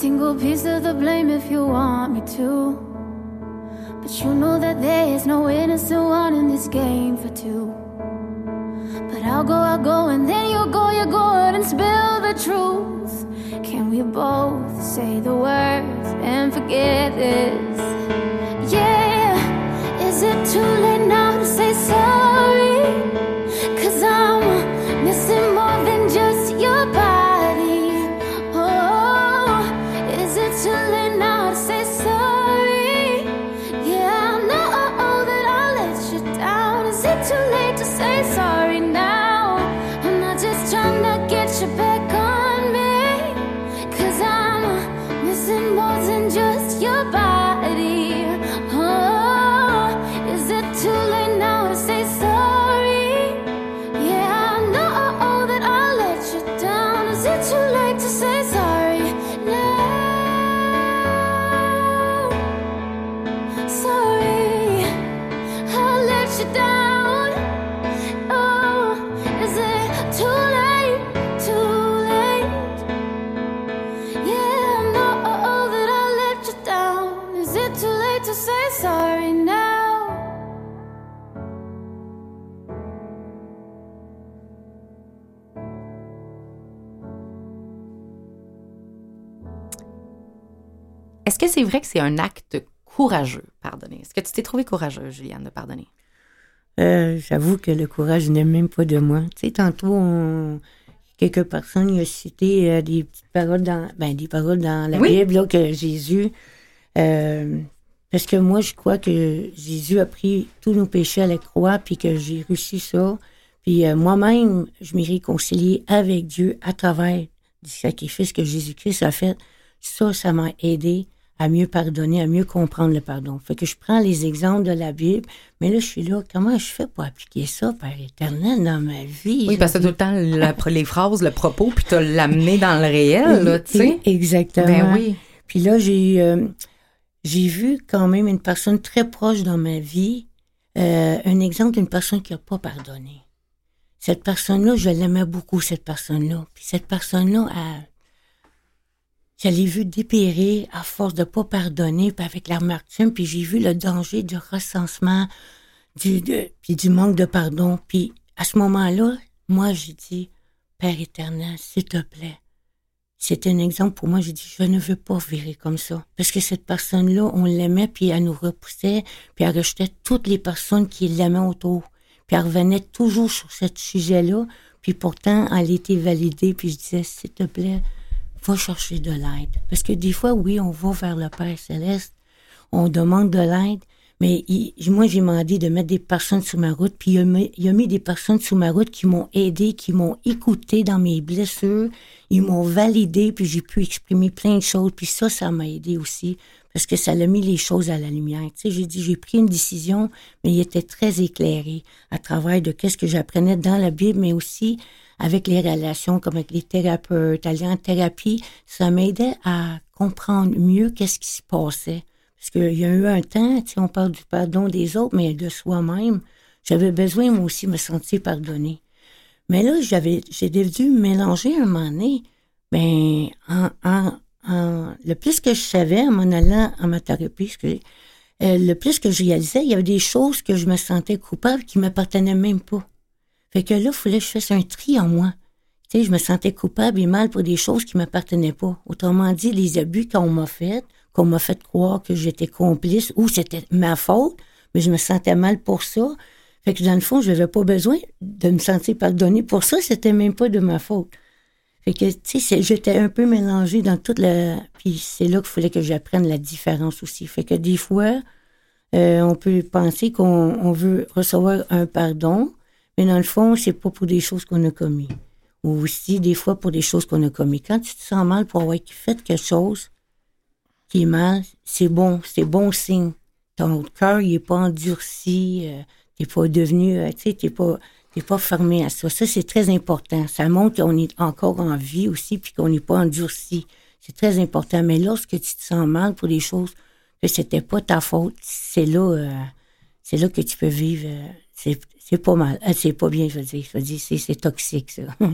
Single piece of the blame if you want me to. But you know that there is no innocent one in this game for two. But I'll go, I'll go, and then you'll go, you go and spill the truth. Can we both say the words and forget this? Yeah, is it too late now to say sorry? C'est vrai que c'est un acte courageux, pardonner? Est-ce que tu t'es trouvé courageux, Juliane, de pardonner? Euh, J'avoue que le courage n'est même pas de moi. Tu sais, tantôt, on- quelques personnes ont cité euh, des petites paroles dans, ben, des paroles dans la Oui. Bible là, que Jésus. euh, parce que moi, je crois que Jésus a pris tous nos péchés à la croix, puis que j'ai réussi ça. Puis moi-même, je m'ai réconcilié avec Dieu à travers du sacrifice que Jésus-Christ a fait. Ça, ça m'a aidé à mieux pardonner, à mieux comprendre le pardon. Fait que je prends les exemples de la Bible, mais là, je suis là, comment je fais pour appliquer ça, Père éternel, dans ma vie? Oui, parce que tout le temps la- les phrases, le propos, puis t'as l'amené dans le réel, là, tu sais. Exactement. Ben oui. Puis là, j'ai euh, j'ai vu quand même une personne très proche dans ma vie, euh, un exemple d'une personne qui n'a pas pardonné. Cette personne-là, je l'aimais beaucoup, cette personne-là. Puis cette personne-là, elle- je l'ai vu dépérir à force de pas pardonner, puis avec l'amertume, puis j'ai vu le danger du recensement, du, de- puis du manque de pardon. Puis à ce moment-là, moi, j'ai dit, Père éternel, s'il te plaît, c'était un exemple pour moi. J'ai dit, je ne veux pas virer comme ça. Parce que cette personne-là, on l'aimait, puis elle nous repoussait, puis elle rejetait toutes les personnes qui l'aimaient autour. Puis elle revenait toujours sur ce sujet-là, puis pourtant, elle était validée, puis je disais, s'il te plaît, va chercher de l'aide. Parce que des fois, oui, on va vers le Père Céleste, on demande de l'aide, Mais moi, j'ai demandé de mettre des personnes sur ma route, puis il a, mis, a mis des personnes sur ma route qui m'ont aidé, qui m'ont écouté dans mes blessures, ils m'ont validé, puis j'ai pu exprimer plein de choses, puis ça, ça m'a aidé aussi, parce que ça l'a mis les choses à la lumière. Tu sais, j'ai dit, j'ai pris une décision, mais il était très éclairé à travers de qu'est-ce que j'apprenais dans la Bible, mais aussi avec les relations, comme avec les thérapeutes, aller en thérapie, ça m'aidait à comprendre mieux qu'est-ce qui se passait. Parce qu'il y a eu un temps, on parle du pardon des autres, mais de soi-même. J'avais besoin, moi aussi, de me sentir pardonné. Mais là, j'avais, j'ai dû mélanger un moment donné. Ben, en, en, en- le plus que je savais en m'en allant en ma thérapie, excusez, euh, le plus que je réalisais, il y avait des choses que je me sentais coupable qui m'appartenaient même pas. Fait que là, il fallait que je fasse un tri en moi. Tu sais, je me sentais coupable et mal pour des choses qui m'appartenaient pas. Autrement dit, les abus qu'on m'a fait, qu'on m'a fait croire que j'étais complice ou c'était ma faute, mais je me sentais mal pour ça. Fait que dans le fond, je n'avais pas besoin de me sentir pardonné pour ça, c'était même pas de ma faute. Fait que, tu sais, j'étais un peu mélangée dans toute la... Puis c'est là qu'il fallait que j'apprenne la différence aussi. Fait que des fois, euh, on peut penser qu'on on veut recevoir un pardon, mais dans le fond, c'est pas pour des choses qu'on a commis. Ou aussi, des fois, pour des choses qu'on a commis. Quand tu te sens mal pour avoir fait quelque chose qui est mal, c'est bon, c'est bon signe. Ton cœur, il est pas endurci, euh, t'es pas devenu, euh, tu sais, t'es pas, t'es pas fermé à ça. Ça, c'est très important. Ça montre qu'on est encore en vie aussi, puis qu'on n'est pas endurci. C'est très important. Mais lorsque tu te sens mal pour des choses que c'était pas ta faute, c'est là, euh, c'est là que tu peux vivre. Euh, c'est, c'est pas mal. Euh, c'est pas bien, je veux dire. Je veux dire, c'est, c'est toxique, ça.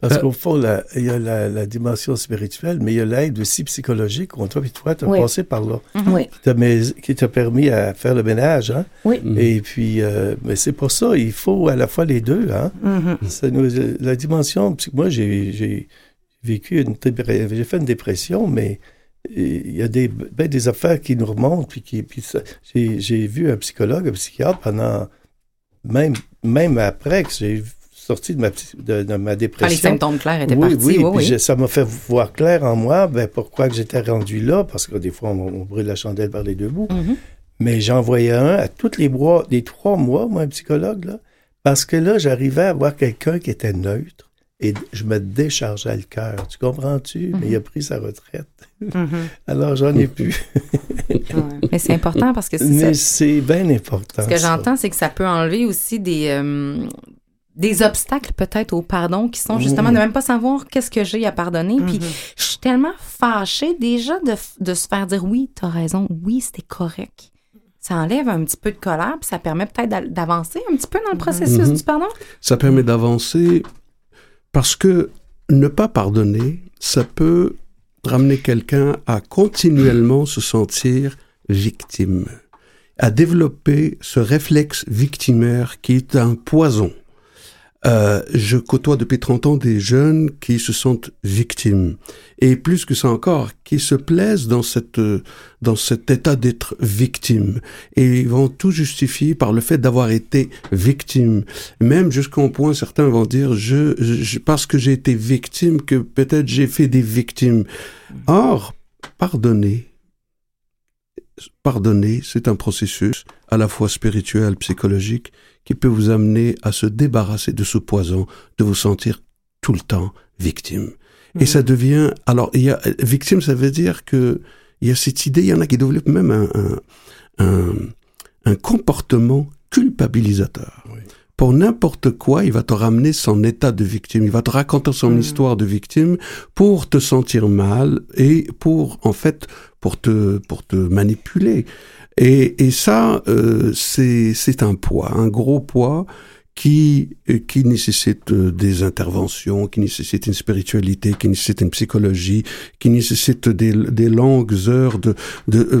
Parce Euh, qu'au fond, la- il y a la, la dimension spirituelle, mais il y a l'aide aussi psychologique. On, toi, puis toi, tu as Oui. passé par là. oui, Qui t'a mais- qui t'a permis à faire le ménage, hein? oui. Et puis, euh, mais c'est pour ça, il faut à la fois les deux, hein? Mhm. Ça nous- la dimension, moi, j'ai, j'ai vécu une, j'ai fait une dépression, mais il y a des, ben, des affaires qui nous remontent, puis qui, puis j'ai vu un psychologue, un psychiatre pendant, même, même après que j'ai sorti de ma, de, de ma Quand dépression. les symptômes clairs étaient oui, partis. oui, Oui, puis ça m'a fait voir clair en moi ben, pourquoi que j'étais rendu là, parce que des fois, on, on brûle la chandelle par les deux bouts. Mhm. Mais j'en voyais un à tous les mois, les trois mois, moi, un psychologue, là, parce que là, j'arrivais à voir quelqu'un qui était neutre et je me déchargeais le cœur. Tu comprends-tu? Mais il a pris sa retraite. Mhm. Alors, j'en ai plus. Ouais. Mais c'est important parce que c'est Mais c'est bien important. Ce que j'entends, c'est que ça peut enlever aussi des, euh, des obstacles peut-être au pardon qui sont justement Mhm. de même pas savoir qu'est-ce que j'ai à pardonner. Puis Mhm. je suis tellement fâchée déjà de, de se faire dire oui, t'as raison, oui, c'était correct. Ça enlève un petit peu de colère, puis ça permet peut-être d'a- d'avancer un petit peu dans le processus Mhm. du pardon. Ça permet d'avancer parce que ne pas pardonner, ça peut ramener quelqu'un à continuellement se sentir victime, à développer ce réflexe victimaire qui est un poison. Euh, je côtoie depuis 30 ans des jeunes qui se sentent victimes. Et plus que ça encore, qui se plaisent dans cette, euh, dans cet état d'être victime. Et ils vont tout justifier par le fait d'avoir été victime. Même jusqu'au point, certains vont dire, je, je parce que j'ai été victime, que peut-être j'ai fait des victimes. Or, pardonner, pardonner, c'est un processus à la fois spirituel, psychologique, qui peut vous amener à se débarrasser de ce poison, de vous sentir tout le temps victime. Et ça devient, alors, il y a, victime, ça veut dire que il y a cette idée, il y en a qui développent même un, un, un, un comportement culpabilisateur. Oui. Pour n'importe quoi, il va te ramener son état de victime. Il va te raconter son Mm. histoire de victime pour te sentir mal et pour, en fait, pour te, pour te manipuler. Et, ça, euh, c'est, un poids, un gros poids qui, euh, qui nécessite euh, des interventions, qui nécessite une spiritualité, qui nécessite une psychologie, qui nécessite des, longues heures de,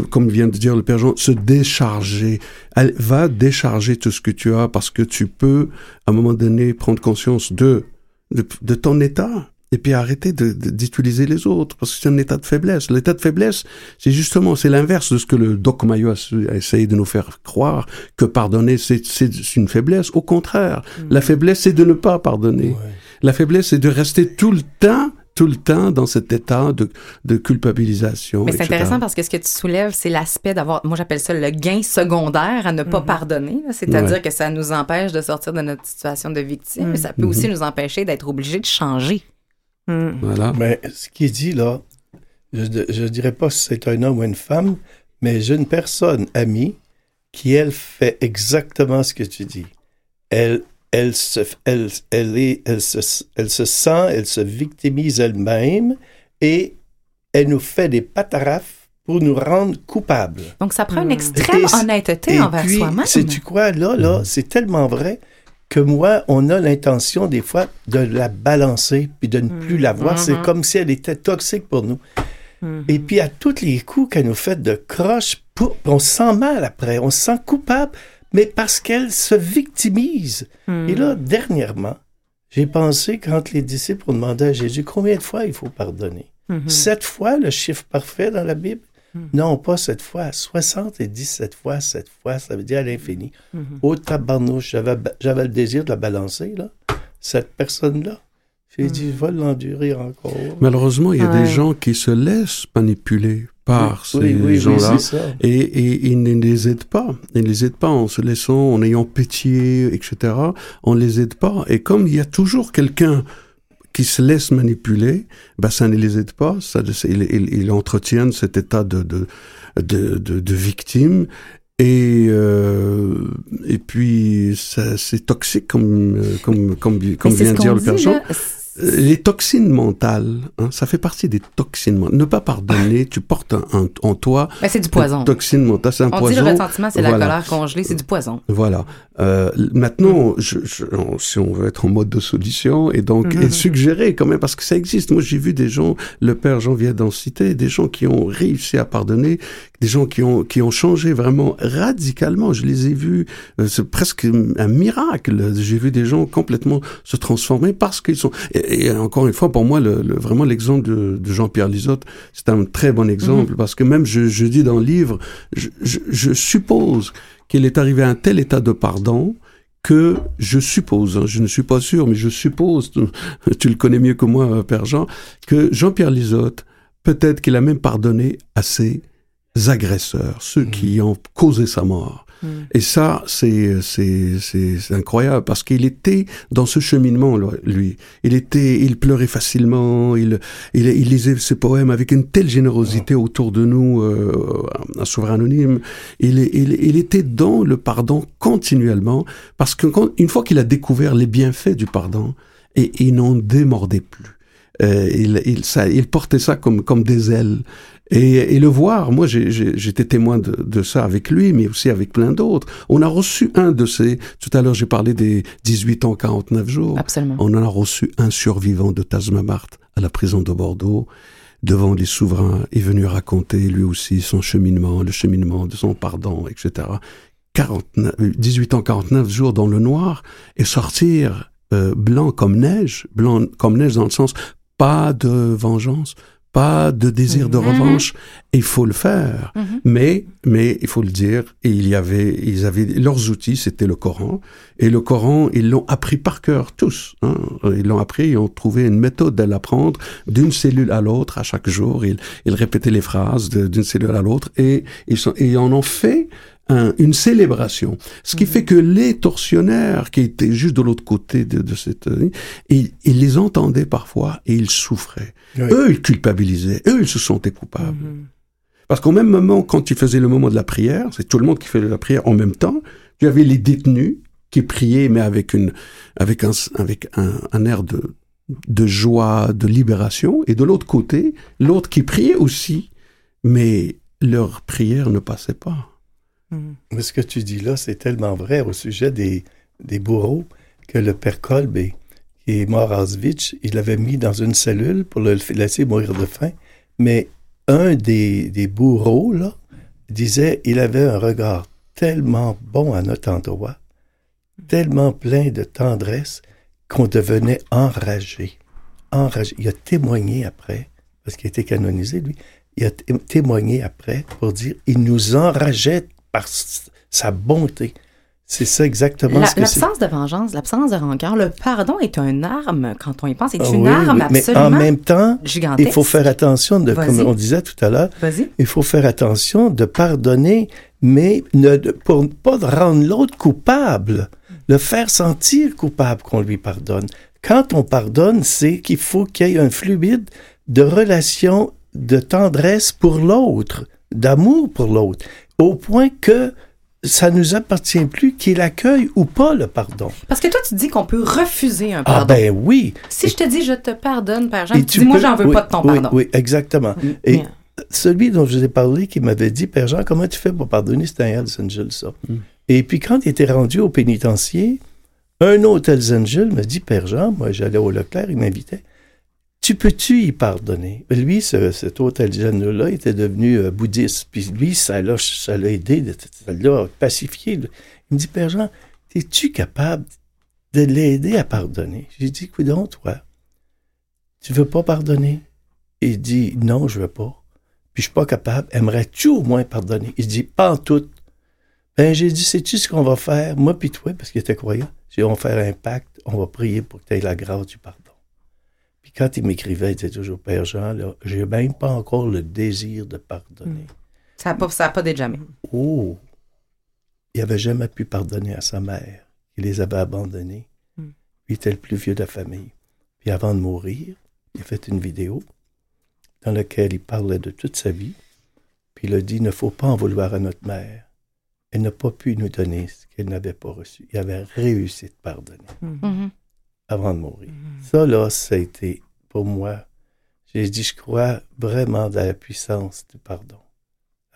comme vient de dire le Père Jean, se décharger. Elle va décharger tout ce que tu as parce que tu peux, à un moment donné, prendre conscience de, de ton état et puis de- de- d'utiliser les autres parce que c'est un état de faiblesse. L'état de faiblesse, c'est justement, c'est l'inverse de ce que le Doc Mayo a, essayé de nous faire croire que pardonner, c'est c'est une faiblesse. Au contraire, la faiblesse, c'est de ne pas pardonner. Ouais. La faiblesse, c'est de rester tout le temps tout le temps dans cet état de, de culpabilisation. Mais c'est intéressant parce que ce que tu soulèves, c'est l'aspect d'avoir, moi j'appelle ça le gain secondaire à ne pas pardonner. là. C'est-à-dire Ouais. que ça nous empêche de sortir de notre situation de victime, Mm. mais ça peut aussi nous empêcher d'être obligés de changer. Mm. Voilà. Mais ce qui est dit là, je ne dirais pas si c'est un homme ou une femme, mais j'ai une personne amie qui, elle, fait exactement ce que tu dis. Elle, elle, se, elle, elle, est, elle, se, elle se sent, elle se victimise elle-même et elle nous fait des patarafes pour nous rendre coupables. Donc ça prend une Mm. extrême Et honnêteté Et envers puis, soi-même. sais-tu quoi, là, là, c'est tellement vrai que moi, on a l'intention, des fois, de la balancer puis de ne plus la voir. C'est Mhm. comme si elle était toxique pour nous. Mhm. Et puis, à tous les coups qu'elle nous fait de croche, on se sent mal après, on se sent coupable, mais parce qu'elle se victimise. Mm. Et là, dernièrement, j'ai pensé, quand les disciples ont demandé à Jésus combien de fois il faut pardonner? Mhm. Sept fois, le chiffre parfait dans la Bible? Mhm. Non, pas sept fois, 77 fois, sept fois, ça veut dire à l'infini. Mhm. Au tabarnouche, j'avais, j'avais le désir de la balancer, là. Cette personne-là. J'ai dit, je vais l'endurer encore. Malheureusement, il y a Ouais. des gens qui se laissent manipuler par ces oui, oui, oui, gens-là. Et, et ils ne les aident pas. Ils ne les aident pas en se laissant, en ayant pitié, etc. On ne les aide pas. Et comme il y a toujours quelqu'un qui se laisse manipuler, ben ça ne les aide pas. Ça, ils, ils, ils entretiennent cet état de, de, de, de, de victime. Et, euh, et puis, ça- c'est toxique, comme, euh, comme, comme, comme vient de dire le Père Jean. Euh, Les toxines mentales, hein, ça fait partie des toxines mentales. Ne pas pardonner, tu portes un- un- en toi Ben, c'est du poison. toxine mentale, c'est un On poison. dit le ressentiment, c'est la colère congelée, c'est du poison. Voilà. Euh, maintenant, je, je- on- si on veut être en mode de solution, et donc Mhm. et suggérer quand même, parce que ça existe. Moi, j'ai vu des gens, le père Jean vient d'en citer, des gens qui ont réussi à pardonner, des gens qui ont qui ont changé vraiment radicalement. Je les ai vus, euh, c'est presque un miracle. J'ai vu des gens complètement se transformer parce qu'ils sont. Et, et encore une fois, pour moi, le, le- vraiment l'exemple de, de Jean-Pierre Lisotte, c'est un très bon exemple parce que même je, je dis dans le livre, je, je, je suppose qu'il est arrivé à un tel état de pardon que je suppose, hein, je ne suis pas sûr, mais je suppose, tu, tu le connais mieux que moi, euh, Père Jean, que Jean-Pierre Lisotte, peut-être qu'il a même pardonné à ses agresseurs, ceux qui ont causé sa mort. Et ça, c'est c'est c'est incroyable parce qu'il était dans ce cheminement lui. Il était, il pleurait facilement. Il il, il lisait ses poèmes avec une telle générosité autour de nous, euh, un souverain anonyme. Il, il il était dans le pardon continuellement parce que quand, une fois qu'il a découvert les bienfaits du pardon, et il n'en démordait plus. Euh, il, il, ça, il portait ça comme, comme des ailes. Et, et le voir, moi j'étais témoin de, de ça avec lui, mais aussi avec plein d'autres. On a reçu un de ces... Tout à l'heure j'ai parlé des 18 ans, 49 jours. Absolument. On en a reçu un survivant de Tasmamart à la prison de Bordeaux, devant les souverains, est venu raconter lui aussi son cheminement, le cheminement de son pardon, etc. 49, 18 ans, 49 jours dans le noir, et sortir euh, blanc comme neige, blanc comme neige dans le sens pas de vengeance, pas de désir de Mhm. revanche. Il faut le faire, Mhm. mais mais il faut le dire. Et il y avait, ils avaient leurs outils, c'était le Coran. Et le Coran, ils l'ont appris par cœur tous. Hein. Ils l'ont appris, ils ont trouvé une méthode de l'apprendre d'une cellule à l'autre à chaque jour. Ils, ils répétaient les phrases d'une cellule à l'autre et ils sont, et ils en ont fait un- une célébration. Ce qui fait que les tortionnaires qui étaient juste de l'autre côté de, de cette, euh, ils, ils les entendaient parfois et ils souffraient. Oui. Eux, ils culpabilisaient. Eux, ils se sentaient coupables. Parce qu'au même moment, quand tu faisais le moment de la prière, c'est tout le monde qui fait la prière en même temps, tu avais les détenus qui priaient, mais avec une, avec un, avec un, un air de, de joie, de libération, et de l'autre côté, l'autre qui priait aussi, mais leur prière ne passait pas. Mais ce que tu dis là, c'est tellement vrai au sujet des, des bourreaux que le père Kolb, est- qui est mort à Auschwitz, il l'avait mis dans une cellule pour le laisser mourir de faim. Mais un des, des bourreaux, là, disait il avait un regard tellement bon à notre endroit, tellement plein de tendresse, qu'on devenait enragé. Enragé. Il a témoigné après, parce qu'il a été canonisé, lui. Il a té- témoigné après pour dire il nous enrageait par sa bonté. C'est ça exactement La- ce que c'est. L'absence de vengeance, l'absence de rancœur, le pardon est une arme, quand on y pense, est Ah une oui, arme oui, Mais absolument en même temps, gigantesque. il faut faire attention, de, comme on disait tout à l'heure, il faut faire attention de pardonner, mais ne, pour ne pas rendre l'autre coupable, le faire sentir coupable qu'on lui pardonne. Quand on pardonne, c'est qu'il faut qu'il y ait un fluide de relation, de tendresse pour l'autre, d'amour pour l'autre, au point que ça nous appartient plus qu'il accueille ou pas le pardon. Parce que toi, tu dis qu'on peut refuser un Ah pardon. ben oui. Si je te dis je te pardonne, Père Jean, Et tu dis moi, j'en veux oui, pas de ton oui, pardon. Oui, exactement. Et Mais- celui dont je vous ai parlé, qui m'avait dit, Père Jean, comment tu fais pour pardonner, c'était un Hells Angel, ça. Et puis, quand il était rendu au pénitencier, un autre Hells Angel me dit, Père Jean, moi, j'allais au Leclerc, il m'invitait, tu peux-tu y pardonner? Lui, ce- cet autre Angel-là était devenu euh, bouddhiste. Puis lui, ça l'a ça aidé, ça l'a pacifié. là. Il me dit, Père Jean, es-tu capable de l'aider à pardonner? J'ai dit, coudonc, toi, tu veux pas pardonner? Il dit, non, je veux pas. Puis je suis pas capable. Aimerais-tu au moins pardonner? Il dit, pas en tout. Ben, j'ai dit, sais-tu ce qu'on va faire? Moi puis toi, parce qu'il était croyant. J'ai dit, on va faire un pacte, on va prier pour que tu aies la grâce du pardon. Puis quand il m'écrivait, il disait toujours, Père Jean, là, j'ai même pas encore le désir de pardonner. Ça n'a pas, ça a pas d'être jamais. Oh! Il avait jamais pu pardonner à sa mère. Il les avait abandonnés. Mm. Il était le plus vieux de la famille. Puis avant de mourir, il a fait une vidéo dans laquelle il parlait de toute sa vie. Puis il a dit, il ne faut pas en vouloir à notre mère. Elle n'a pas pu nous donner ce qu'elle n'avait pas reçu. Il avait réussi de pardonner Mhm. Avant de mourir. Ça, là, ça a été, pour moi, j'ai dit, je crois vraiment dans la puissance du pardon,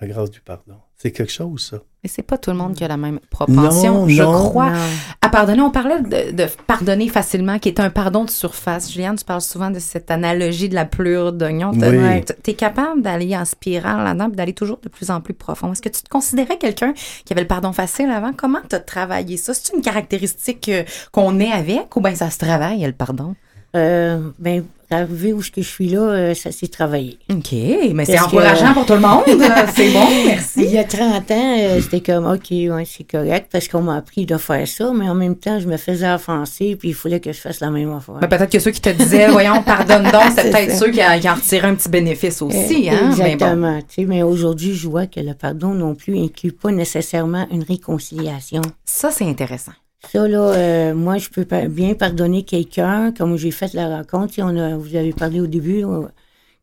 la grâce du pardon. C'est quelque chose, ça. Mais c'est pas tout le monde qui a la même propension, Non, je non. crois. Non. À pardonner, on parlait de, de pardonner facilement, qui est un pardon de surface. Juliane, tu parles souvent de cette analogie de la pleure d'oignon. Oui. Tu es capable d'aller en spirale là-dedans et d'aller toujours de plus en plus profond. Est-ce que tu te considérais quelqu'un qui avait le pardon facile avant? Comment tu as travaillé ça? C'est une caractéristique euh, qu'on est avec ou bien ça se travaille, le pardon? Euh, ben, arrivé où je suis là, euh, ça s'est travaillé. OK, mais c'est que- encourageant pour tout le monde. c'est bon, merci. Il y a 30 ans, euh, c'était comme, OK, ouais, c'est correct, parce qu'on m'a appris de faire ça, mais en même temps, je me faisais offenser, puis il fallait que je fasse la même affaire. Ben, peut-être que ceux qui te disaient, voyons, pardonne donc, c'est peut-être ceux qui, en- qui en retiraient un petit bénéfice aussi. Euh, Hein? Mais bon. Exactement. tu sais, Mais aujourd'hui, je vois que le pardon non plus inclut pas nécessairement une réconciliation. Ça, c'est intéressant. Ça, là, euh, moi, je peux bien pardonner quelqu'un, comme j'ai fait la rencontre. On a, vous avez parlé au début, euh,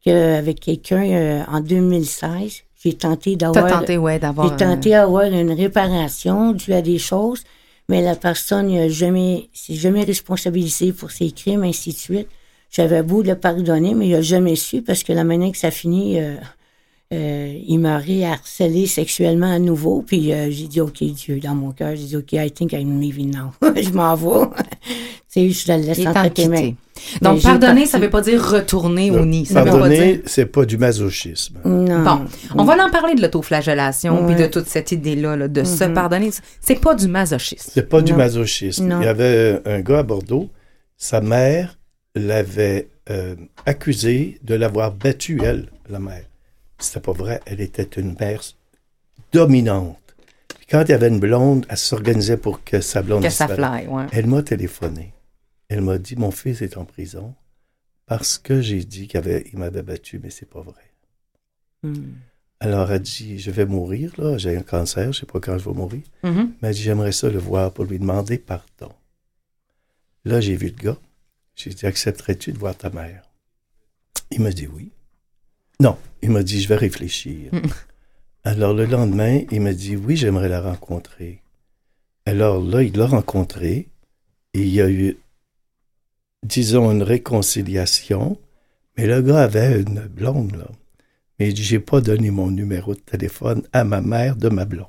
que avec quelqu'un euh, en 2016, j'ai tenté d'avoir... tenté, ouais, d'avoir. J'ai tenté d'avoir une réparation due à des choses, mais la personne n'a jamais, s'est jamais responsabilisée pour ses crimes, ainsi de suite. J'avais beau le pardonner, mais il n'a jamais su parce que la manière que ça finit, euh, euh, il m'a harcelé sexuellement à nouveau. Puis euh, j'ai dit, OK, Dieu, dans mon cœur, j'ai dit, OK, I think I'm leaving now. je m'en vais. tu sais, je le laisse entre mains. Donc, pardonner, ça veut pas dire retourner au nid. Ça Pardonner, dire. c'est pas du masochisme. Non. Bon, on va en parler de l'autoflagellation puis de toute cette idée-là là, de se pardonner. C'est pas du masochisme. C'est pas du masochisme. Non. Il y avait un gars à Bordeaux, sa mère l'avait euh, accusé de l'avoir battu, elle, la mère. C'était pas vrai. Elle était une mère dominante. Puis quand il y avait une blonde, elle s'organisait pour que sa blonde Que ça fly, ouais. Elle m'a téléphoné. Elle m'a dit Mon fils est en prison parce que j'ai dit qu'il avait- il m'avait battu, mais c'est pas vrai. Hmm. Alors elle dit Je vais mourir, là, j'ai un cancer, je sais pas quand je vais mourir. Mhm. Mais elle dit J'aimerais ça le voir pour lui demander pardon. Là, j'ai vu le gars. J'ai dit Accepterais-tu de voir ta mère? Il m'a dit oui. Non, il m'a dit Je vais réfléchir. Alors le lendemain, il m'a dit Oui, j'aimerais la rencontrer. Alors là, il l'a rencontrée et il y a eu, disons, une réconciliation. Mais le gars avait une blonde, là. Mais J'ai pas donné mon numéro de téléphone à ma mère de ma blonde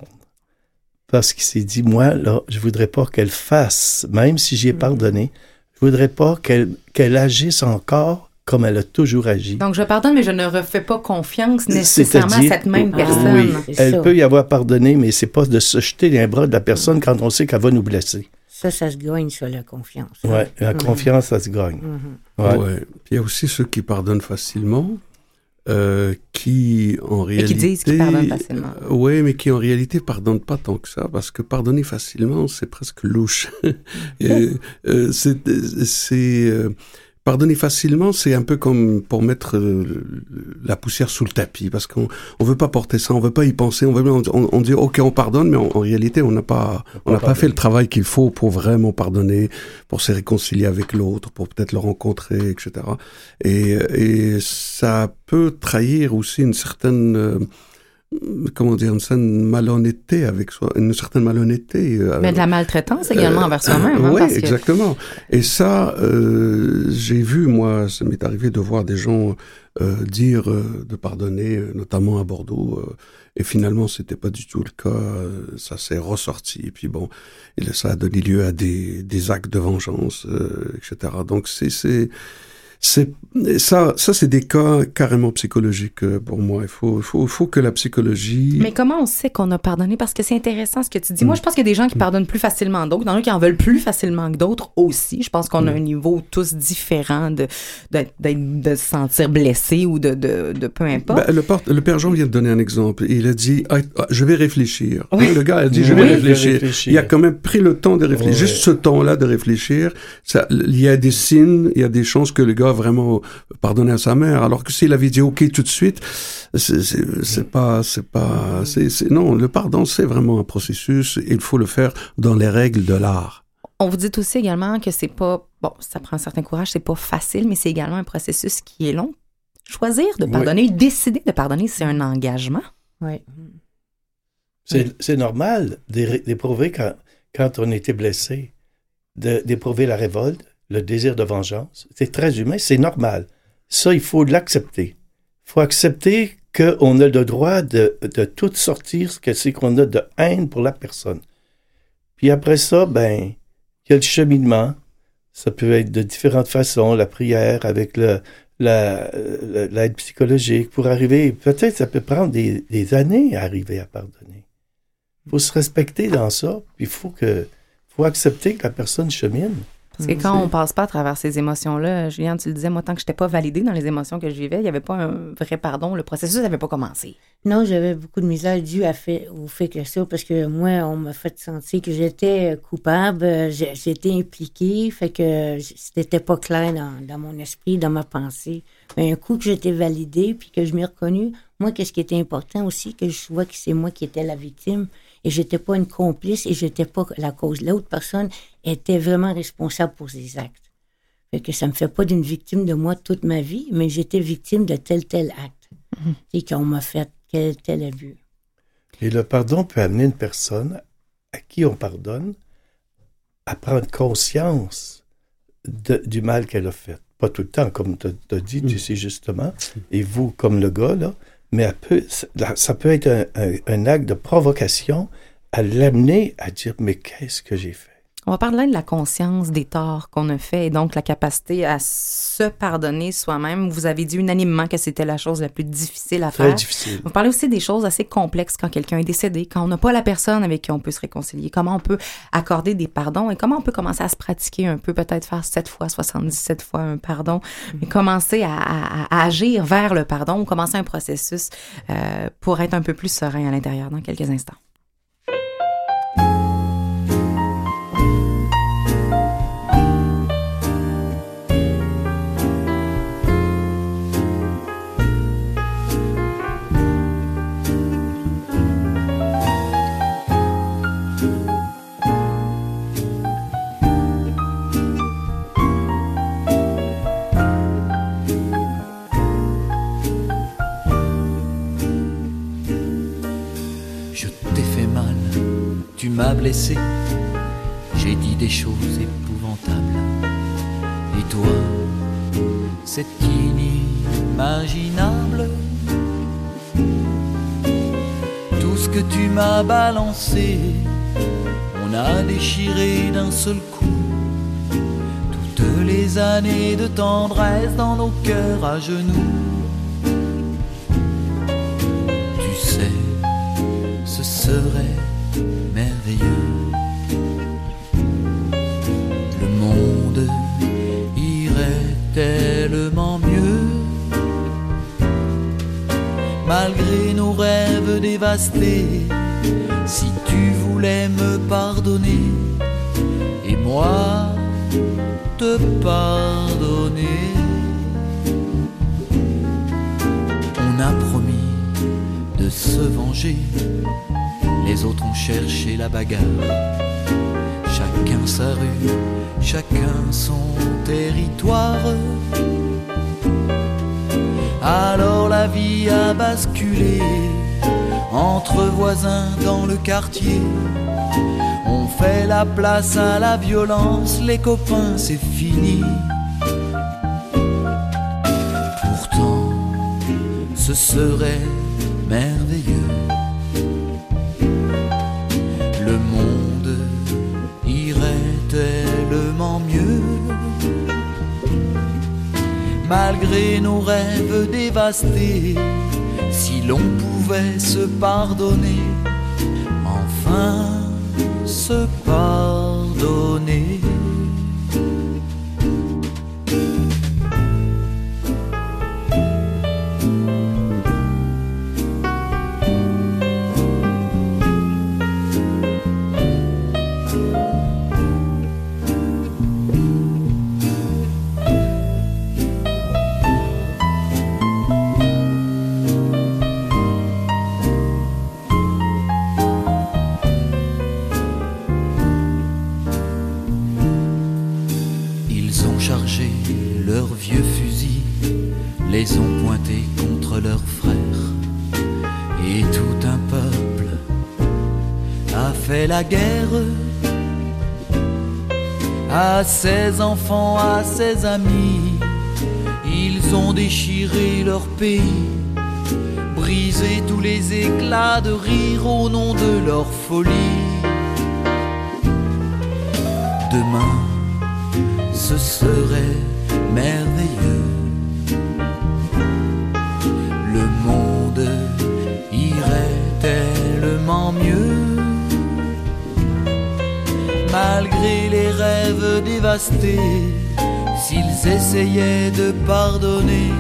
parce qu'il s'est dit, moi, là, je voudrais pas qu'elle fasse, même si j'y ai pardonné, je voudrais pas qu'elle qu'elle agisse encore comme elle a toujours agi. Donc, je pardonne, mais je ne refais pas confiance nécessairement à cette même Ah, personne. Oui, C'est elle ça. peut y avoir pardonné, mais c'est pas de se jeter les bras de la personne quand on sait qu'elle va nous blesser. Ça, ça se gagne sur la confiance. Ouais, la confiance, ça se gagne. Mhm. Ouais. Ouais. Puis il y a aussi ceux qui pardonnent facilement, euh, qui en Et réalité... qui disent qu'ils pardonnent facilement. Oui, mais qui en réalité pardonnent pas tant que ça, parce que pardonner facilement, c'est presque louche. Et, euh, c'est, c'est, euh, pardonner facilement, c'est un peu comme pour mettre euh, la poussière sous le tapis, parce qu'on on veut pas porter ça, on veut pas y penser, on veut, on, on dit ok, on pardonne, mais en, en réalité, on n'a pas, on n'a pas fait le travail qu'il faut pour vraiment pardonner, pour se réconcilier avec l'autre, pour peut-être le rencontrer, etc. Et, et ça peut trahir aussi une certaine euh, comment dire, une certaine malhonnêteté avec soi, une certaine malhonnêteté. euh, Mais de la maltraitance également envers soi-même. hein, oui, parce que- exactement. Et ça, euh, j'ai vu, moi, ça m'est arrivé de voir des gens euh, dire euh, de pardonner, euh, notamment à Bordeaux. euh, et finalement, c'était pas du tout le cas. euh, ça s'est ressorti. Et puis bon, et ça a donné lieu à des, des actes de vengeance, euh, etc. Donc c'est c'est ça, ça c'est des cas carrément psychologiques euh, pour moi. Il faut, il faut, il faut que la psychologie. Mais comment on sait qu'on a pardonné? Parce que c'est intéressant ce que tu dis. Moi, je pense qu'il y a des gens qui pardonnent plus facilement que d'autres. Il y en a qui en veulent plus facilement que d'autres aussi. Je pense qu'on a un niveau tous différent de, de, d'être- de se sentir blessé ou de, de, de peu importe. Ben, le, porte- le père Jean vient de donner un exemple. Il a dit ah, ah, Je vais réfléchir. Oui. Le gars a dit Je vais réfléchir. réfléchir. Il a quand même pris le temps de réfléchir. Juste ce temps-là de réfléchir, ça, il y a des signes, il y a des chances que le gars a vraiment pardonné à sa mère. Alors que s'il avait dit OK tout de suite, c'est pas. c'est pas c'est Non, le pardon, c'est vraiment un processus. Il faut le faire dans les règles de l'art. On vous dit aussi également que c'est pas, bon, ça prend un certain courage, c'est pas facile, mais c'est également un processus qui est long. Choisir de Oui. pardonner, décider de pardonner, c'est un engagement. Oui. C'est normal d'é- d'éprouver quand, quand on était blessé, d'éprouver la révolte, le désir de vengeance. C'est très humain, c'est normal. Ça, il faut l'accepter. Il faut accepter qu'on a le droit de, de tout sortir ce que c'est qu'on a de haine pour la personne. Puis après ça, ben, il y a le cheminement. Ça peut être de différentes façons, la prière avec l'aide psychologique pour arriver. Peut-être ça peut prendre des, années à arriver à pardonner. Il faut se respecter dans ça, il faut que faut accepter que la personne chemine. Parce que quand on passe pas à travers ces émotions-là, Julien, tu le disais, moi, tant que je n'étais pas validée dans les émotions que je vivais, il n'y avait pas un vrai pardon. Le processus n'avait pas commencé. Non, j'avais beaucoup de misère dû à fait, au fait que ça, parce que moi, on m'a fait sentir que j'étais coupable, euh, j'étais impliquée, fait que c'était pas clair dans, dans mon esprit, dans ma pensée. Mais un coup que j'étais validée, puis que je m'ai reconnue, moi, qu'est-ce qui était important aussi, que je vois que c'est moi qui étais la victime, et j'étais pas une complice, et j'étais pas la cause. L'autre personne était vraiment responsable pour ses actes. Fait que ça me fait pas d'une victime de moi toute ma vie, mais j'étais victime de tel, tel acte. Et qu'on m'a fait tel, tel abus. Et le pardon peut amener une personne à qui on pardonne à prendre conscience de- du mal qu'elle a fait. Pas tout le temps, comme tu as dit, tu sais justement, et vous, comme le gars, là, mais ça, peut être un acte de provocation à l'amener à dire Mais qu'est-ce que j'ai fait? On va parler de la conscience des torts qu'on a fait et donc la capacité à se pardonner soi-même. Vous avez dit unanimement que c'était la chose la plus difficile à Très faire. difficile. Vous parlez aussi des choses assez complexes quand quelqu'un est décédé, quand on n'a pas la personne avec qui on peut se réconcilier, comment on peut accorder des pardons et comment on peut commencer à se pratiquer un peu, peut-être faire 7 fois, 77 fois un pardon, mais commencer à, à- à agir vers le pardon ou commencer un processus euh, pour être un peu plus serein à l'intérieur dans quelques instants. Tu m'as blessé, j'ai dit des choses épouvantables. Et toi, c'est inimaginable. Tout ce que tu m'as balancé, on a déchiré d'un seul coup. Toutes les années de tendresse dans nos cœurs à genoux. Tu sais, ce serait Le monde irait tellement mieux malgré nos rêves dévastés. Si tu voulais me pardonner et moi te pardonner. On a promis de se venger, les autres ont cherché la bagarre. Chacun sa rue, chacun son territoire. Alors la vie a basculé entre voisins dans le quartier. On fait la place à la violence, les copains, c'est fini. Pourtant, ce serait merveilleux. Malgré nos rêves dévastés, si l'on pouvait se pardonner, enfin se pardonner. À ses enfants, à ses amis. Ils ont déchiré leur pays, brisé tous les éclats de rire au nom de leur folie. Demain, ce serait merveilleux. S'ils essayaient de pardonner,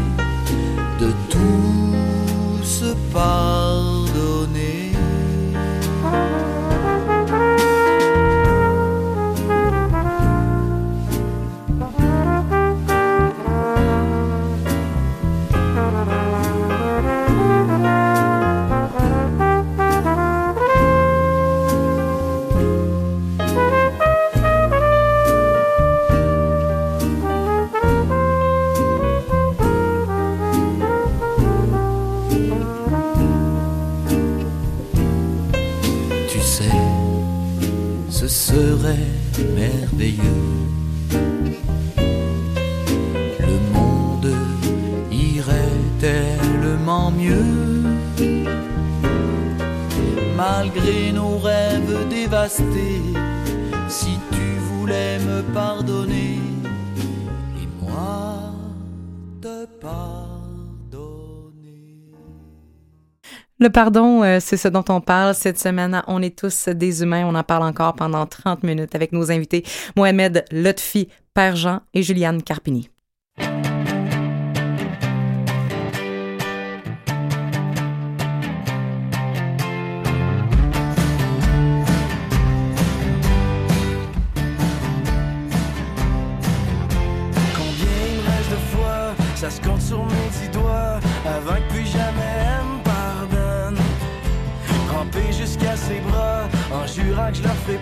Le pardon, euh, c'est ce dont on parle cette semaine. On est tous des humains. On en parle encore pendant 30 minutes avec nos invités Mohamed Lotfi, Père Jean et Juliane Carpini.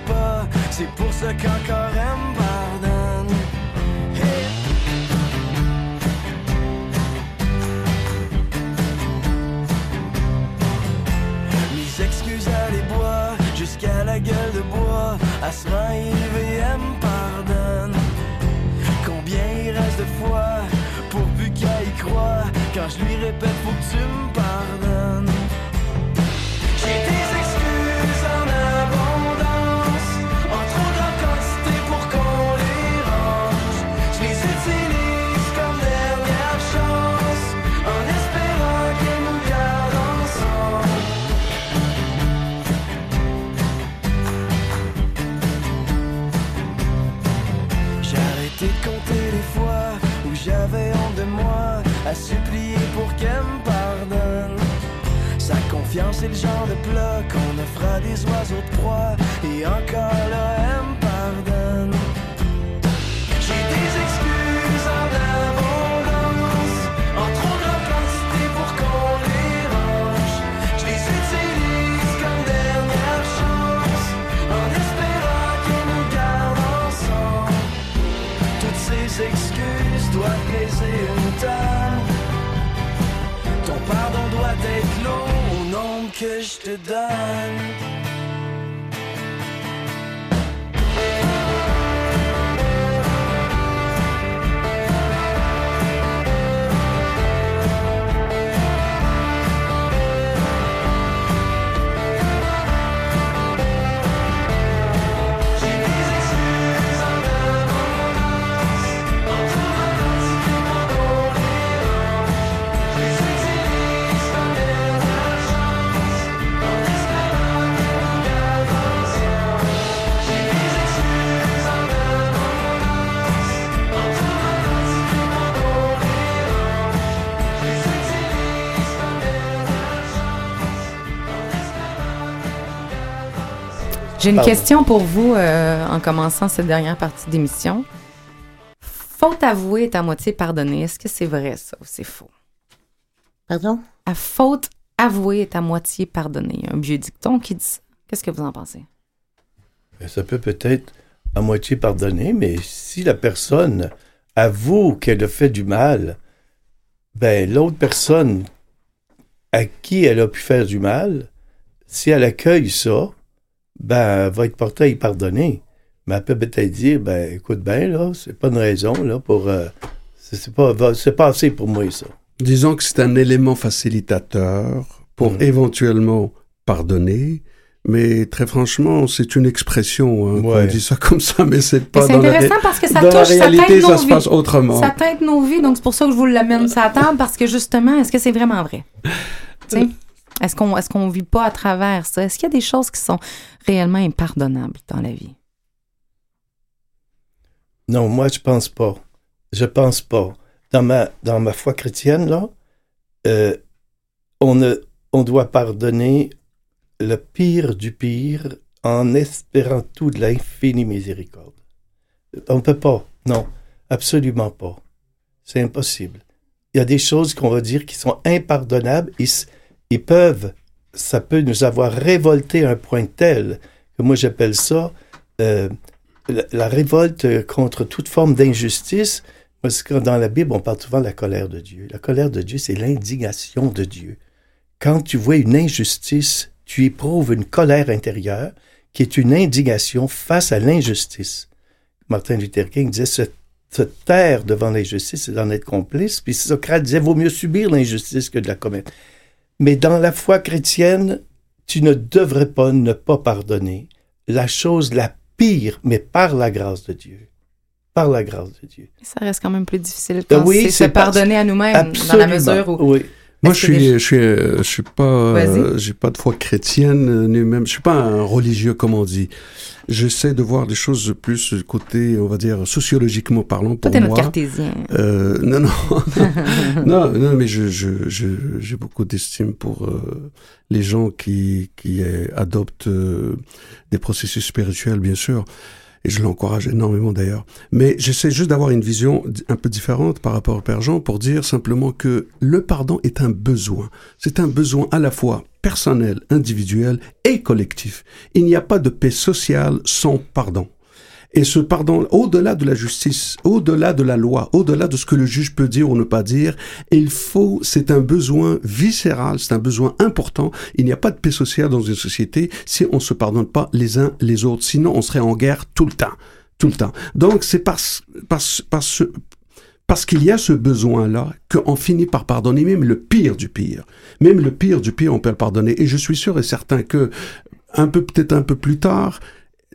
Pas, c'est pour ça qu'encore elle me pardonne. Hey. Mes excuses à les bois, jusqu'à la gueule de bois, à se elle me pardonne. Combien il reste de fois pour plus qu'elle y croit Quand je lui répète faut que tu me pardonnes à supplier pour qu'elle me pardonne. Sa confiance est le genre de plat qu'on offre à des oiseaux de proie, et encore là, elle me pardonne. Nombre que J'ai une Pardon. question pour vous euh, en commençant cette dernière partie d'émission. Faute avouée est à moitié pardonnée. Est-ce que c'est vrai ça ou c'est faux? Pardon? À faute avouée est à moitié pardonnée. Il y a un vieux dicton qui dit ça. Qu'est-ce que vous en pensez? Ben, Ça peut peut-être à moitié pardonner, mais si la personne avoue qu'elle a fait du mal, ben l'autre personne à qui elle a pu faire du mal, si elle accueille ça, ben va être portée à y pardonner. Mais elle peut peut-être dire, ben écoute bien là, c'est pas une raison là pour, euh, c'est pas, va- c'est pas assez pour moi ça. Disons que c'est un élément facilitateur pour Mhm. éventuellement pardonner, mais très franchement, c'est une expression. Hein, Ouais. On dit ça comme ça, mais c'est Mais pas C'est dans la, intéressant ré- parce que ça la touche, ça réalité, teinte ça nos se vies. passe autrement. Ça teinte nos vies, donc c'est pour ça que je vous l'amène sur la table parce que justement, est-ce que c'est vraiment vrai? Est-ce qu'on qu'on vit pas à travers ça? Est-ce qu'il y a des choses qui sont réellement impardonnables dans la vie? Non, moi, je pense pas. Je pense pas. Dans ma, dans ma foi chrétienne, là, euh, on, ne, on doit pardonner le pire du pire en espérant tout de l'infinie miséricorde. On ne peut pas. Non, absolument pas. C'est impossible. Il y a des choses qu'on va dire qui sont impardonnables. S- ils peuvent, ça peut nous avoir révolté à un point tel que moi j'appelle ça euh, la, révolte contre toute forme d'injustice, parce que dans la Bible, on parle souvent de la colère de Dieu. La colère de Dieu, c'est l'indignation de Dieu. Quand tu vois une injustice, tu éprouves une colère intérieure qui est une indignation face à l'injustice. Martin Luther King disait se, se taire devant l'injustice, c'est d'en être complice. Puis Socrate disait vaut mieux subir l'injustice que de la commettre. Mais dans la foi chrétienne, tu ne devrais pas ne pas pardonner la chose la pire, mais par la grâce de Dieu. Par la grâce de Dieu. Ça reste quand même plus difficile Euh, quand oui, c'est se pardonner à nous-mêmes dans la mesure où Oui. Moi, je suis, les- je suis, je suis pas, euh, j'ai pas de foi chrétienne, euh, ni même, je suis pas un religieux, comme on dit. J'essaie de voir les choses plus côté, on va dire, sociologiquement parlant, toi pour notre moi. cartésien. Euh, non, non, non, non, mais je, je, je, j'ai beaucoup d'estime pour euh, les gens qui, qui adoptent euh, des processus spirituels, bien sûr, et je l'encourage énormément d'ailleurs. Mais j'essaie juste d'avoir une vision un peu différente par rapport au Père Jean pour dire simplement que le pardon est un besoin. C'est un besoin à la fois personnel, individuel et collectif. Il n'y a pas de paix sociale sans pardon. Et ce pardon, au-delà de la justice, au-delà de la loi, au-delà de ce que le juge peut dire ou ne pas dire, il faut, c'est un besoin viscéral, c'est un besoin important. Il n'y a pas de paix sociale dans une société si on se pardonne pas les uns les autres. Sinon, on serait en guerre tout le temps. Tout le temps. Donc, c'est parce, parce, parce, parce qu'il y a ce besoin-là qu'on finit par pardonner même le pire du pire. Même le pire du pire, on peut le pardonner. Et je suis sûr et certain que, un peu, peut-être un peu plus tard,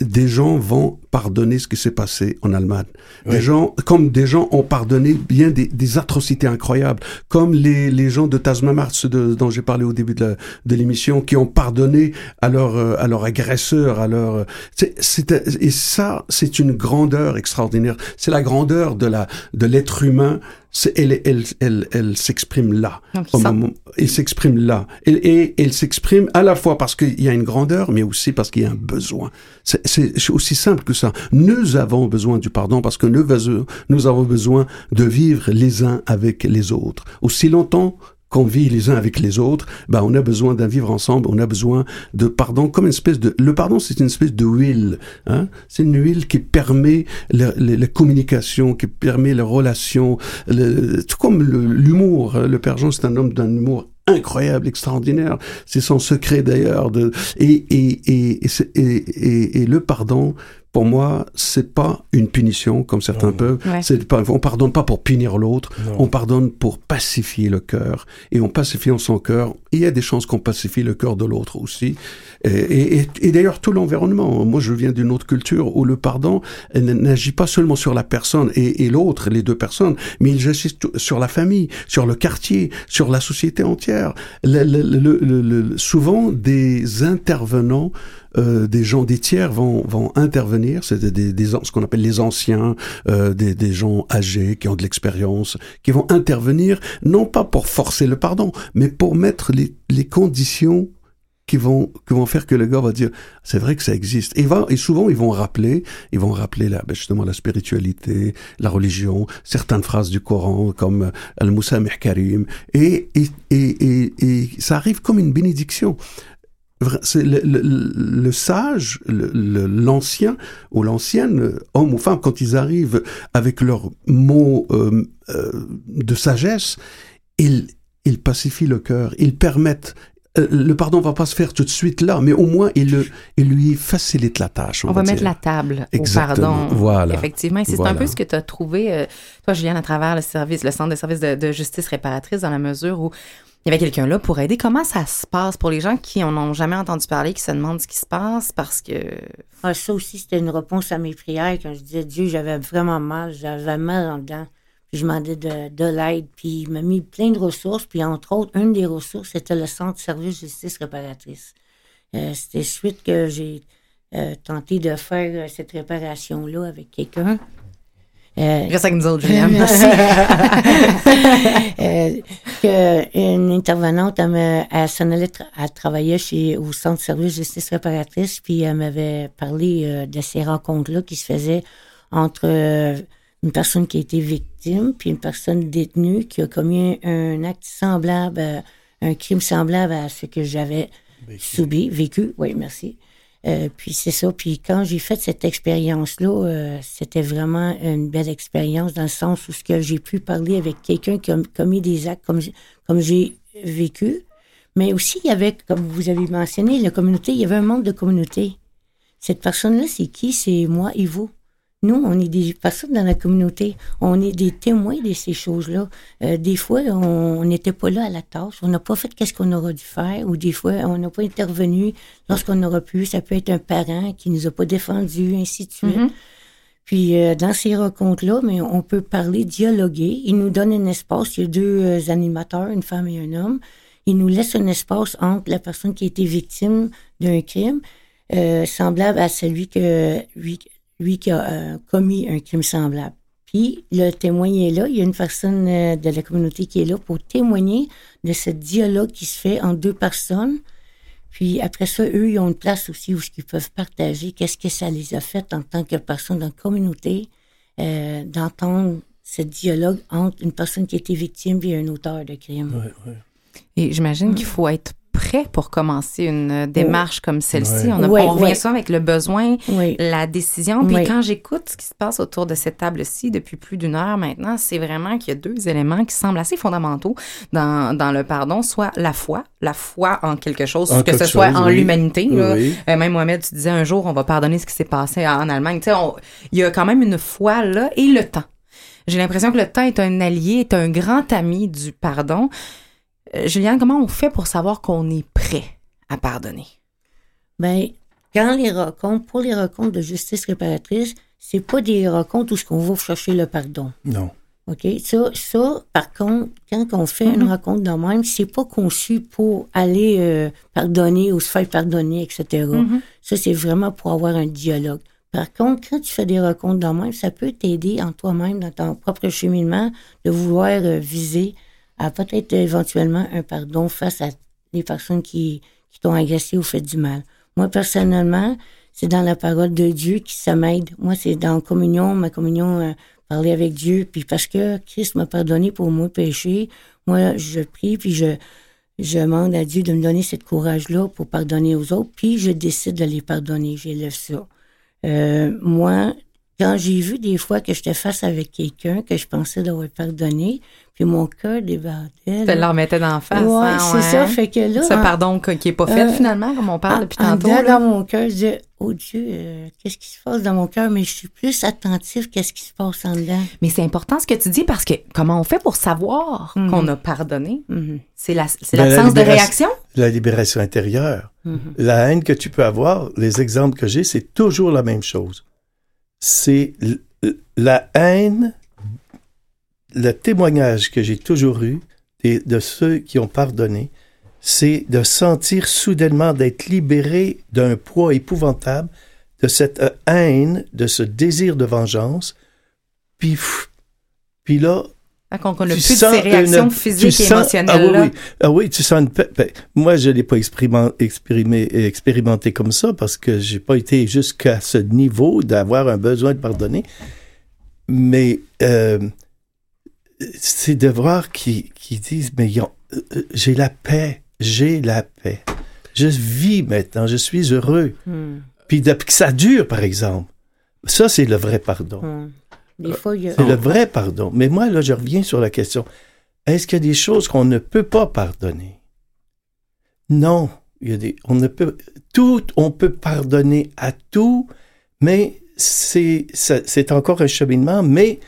des gens vont pardonner ce qui s'est passé en Allemagne. Des Oui. gens, comme des gens ont pardonné bien des, des atrocités incroyables, comme les, les gens de Tasmamart, ceux de, dont j'ai parlé au début de l'émission, qui ont pardonné à leur, euh, à leur agresseur, à leur, euh, c'est, et ça, c'est une grandeur extraordinaire. C'est la grandeur de la, de l'être humain. C'est- elle, elle, elle, elle s'exprime là. Donc, Au moment- il s'exprime là. Et, et il s'exprime à la fois parce qu'il y a une grandeur, mais aussi parce qu'il y a un besoin. C'est- aussi simple que ça. Nous avons besoin du pardon parce que nous, nous avons besoin de vivre les uns avec les autres. Aussi longtemps qu'on vit les uns avec les autres, bah, on a besoin d'un vivre ensemble, on a besoin de pardon comme une espèce de... Le pardon, c'est une espèce de huile. Hein? C'est une huile qui permet la, la- la communication, qui permet les relations, le- tout comme l'humour. hein. Le Père Jean, c'est un homme d'un humour incroyable, extraordinaire. C'est son secret d'ailleurs. De... Et, et, et- et le pardon, pour moi, c'est pas une punition comme certains Non. peuvent. Ouais. C'est pas, on pardonne pas pour punir l'autre. On pardonne pour pacifier le cœur. Et en pacifiant son cœur, il y a des chances qu'on pacifie le cœur de l'autre aussi. Et, et, et- et d'ailleurs, tout l'environnement. Moi, je viens d'une autre culture où le pardon n'agit pas seulement sur la personne et, et l'autre, les deux personnes, mais il agit sur la famille, sur le quartier, sur la société entière. Le- le- le- le- le- souvent, des intervenants euh, des gens, des tiers vont, vont intervenir, c'est des, des, ce qu'on appelle les anciens, euh, des, des gens âgés qui ont de l'expérience, qui vont intervenir non pas pour forcer le pardon, mais pour mettre les, les conditions qui vont, qui vont faire que le gars va dire c'est vrai que ça existe. Et, va, et souvent ils vont rappeler, ils vont rappeler la, ben justement la spiritualité, la religion, certaines phrases du Coran comme Al Musamih Karim, et, et, et, et, et ça arrive comme une bénédiction. Le, le, le sage, l'ancien ou l'ancienne, homme ou femme, quand ils arrivent avec leurs mots euh, euh, de sagesse, ils, ils pacifient le cœur, ils permettent. euh, le pardon va pas se faire tout de suite là, mais au moins il, le, il lui facilite la tâche. On, On va mettre la table au Exactement. pardon. Voilà. Effectivement. C'est un peu ce que tu as trouvé, euh, toi, Juliane, à travers le service, le centre de service de, de justice réparatrice, dans la mesure où il y avait quelqu'un là pour aider. Comment ça se passe pour les gens qui en ont jamais entendu parler, qui se demandent ce qui se passe? Parce que. Ah, ça aussi, c'était une réponse à mes prières quand je disais Dieu, j'avais vraiment mal, j'avais mal en dedans. Puis je demandais de, de l'aide. Puis il m'a mis plein de ressources. Puis entre autres, une des ressources, c'était le Centre de service justice réparatrice. Euh, c'était suite que j'ai euh, tenté de faire euh, cette réparation-là avec quelqu'un. Euh, Reste avec nous autres, Juliane. Merci. Euh, que une intervenante, elle, me, elle s'en allait, tra- elle travaillait chez, au Centre de service justice réparatrice, puis elle m'avait parlé euh, de ces rencontres-là qui se faisaient entre euh, une personne qui a été victime, puis une personne détenue qui a commis un, un acte semblable, un crime semblable à ce que j'avais subi, vécu. Oui, merci. Euh, puis c'est ça. Puis quand j'ai fait cette expérience-là, euh, c'était vraiment une belle expérience dans le sens où ce que j'ai pu parler avec quelqu'un qui a commis des actes comme, comme j'ai vécu. Mais aussi, il y avait, comme vous avez mentionné, la communauté, il y avait un membre de communauté. Cette personne-là, c'est qui? C'est moi et vous. Nous, on est des personnes dans la communauté. On est des témoins de ces choses-là. Euh, des fois, on n'était pas là à la tâche. On n'a pas fait qu'est-ce qu'on aurait dû faire. Ou des fois, on n'a pas intervenu lorsqu'on aurait pu. Ça peut être un parent qui nous a pas défendu, ainsi de suite. Mhm. Puis euh, dans ces rencontres-là, mais on peut parler, dialoguer. Ils nous donnent un espace. Il y a deux euh, animateurs, une femme et un homme. Ils nous laissent un espace entre la personne qui a été victime d'un crime, euh, semblable à celui que lui, lui qui a euh, commis un crime semblable. Puis le témoin est là. Il y a une personne euh, de la communauté qui est là pour témoigner de ce dialogue qui se fait entre deux personnes. Puis après ça, eux, ils ont une place aussi où ils peuvent partager qu'est-ce que ça les a fait en tant que personne dans la communauté, euh, d'entendre ce dialogue entre une personne qui a été victime et un auteur de crime. Et j'imagine qu'il faut être prêt pour commencer une euh, démarche comme celle-ci. Ouais. On, a- Ouais, on revient ouais. souvent avec le besoin, la décision. Puis quand j'écoute ce qui se passe autour de cette table-ci depuis plus d'une heure maintenant, c'est vraiment qu'il y a deux éléments qui semblent assez fondamentaux dans, dans le pardon, soit la foi, la foi en quelque chose, En que ce soit chose, en oui. l'humanité. Oui. Euh, même Mohamed, tu disais un jour, on va pardonner ce qui s'est passé en Allemagne. Tu sais, on- il y a quand même une foi là et le temps. J'ai l'impression que le temps est un allié, est un grand ami du pardon. Euh, Juliane, comment on fait pour savoir qu'on est prêt à pardonner? Ben, quand les rencontres, pour les rencontres de justice réparatrice, c'est pas des rencontres où ce qu'on va chercher le pardon. Non. OK? Ça, ça, par contre, quand on fait une rencontre de même, c'est pas conçu pour aller euh, pardonner ou se faire pardonner, etc. Ça, c'est vraiment pour avoir un dialogue. par contre, quand tu fais des rencontres dans même, ça peut t'aider en toi-même, dans ton propre cheminement, de vouloir euh, viser à peut-être éventuellement un pardon face à les personnes qui, qui t'ont agressé ou fait du mal. Moi, personnellement, c'est dans la parole de Dieu qui ça m'aide. Moi, c'est dans communion, ma communion, euh, parler avec Dieu. Puis parce que Christ m'a pardonné pour mon péché, moi, je prie, puis je, je demande à Dieu de me donner cette courage-là pour pardonner aux autres, puis je décide de les pardonner. J'élève ça. Euh, moi, quand j'ai vu des fois que j'étais face avec quelqu'un que je pensais d'avoir pardonné, puis mon cœur débordait. Tu là. le remettais d'en face. Ouais, hein, c'est ouais. ça. Fait que là, Ce en- pardon qui est pas fait Euh, finalement, comme on parle depuis tantôt. là. dans mon cœur, je dis, oh Dieu, euh, qu'est-ce qui se passe dans mon cœur? Mais je suis plus attentif qu'est-ce qui se passe en dedans. Mais c'est important ce que tu dis parce que comment on fait pour savoir Mhm. qu'on a pardonné? Mhm. C'est la- c'est Ben, la l'absence de libération- réaction? La libération intérieure. Mhm. La haine que tu peux avoir, les exemples que j'ai, c'est toujours la même chose. C'est la haine, le témoignage que j'ai toujours eu des- de ceux qui ont pardonné, c'est de sentir soudainement d'être libéré d'un poids épouvantable, de cette euh, haine, de ce désir de vengeance. Puis, pff, puis là, Quand on n'a tu plus de ces réactions une- physiques et émotionnelles. Ah oui, là. oui. Ah oui, tu sens une. Ben, moi, je ne l'ai pas expérimenté comme ça parce que j'ai pas été jusqu'à ce niveau d'avoir un besoin de pardonner. Mais euh, c'est de voir qu'ils disent, mais euh, euh, j'ai la paix, j'ai la paix. Je vis maintenant, je suis heureux. Mhm. Puis de- que ça dure, par exemple. Ça, c'est le vrai pardon. A... C'est le vrai pardon. Mais moi, là, je reviens sur la question. Est-ce qu'il y a des choses qu'on ne peut pas pardonner? Non. Il y a des, on ne peut, tout, on peut pardonner à tout, mais c'est encore un cheminement, mais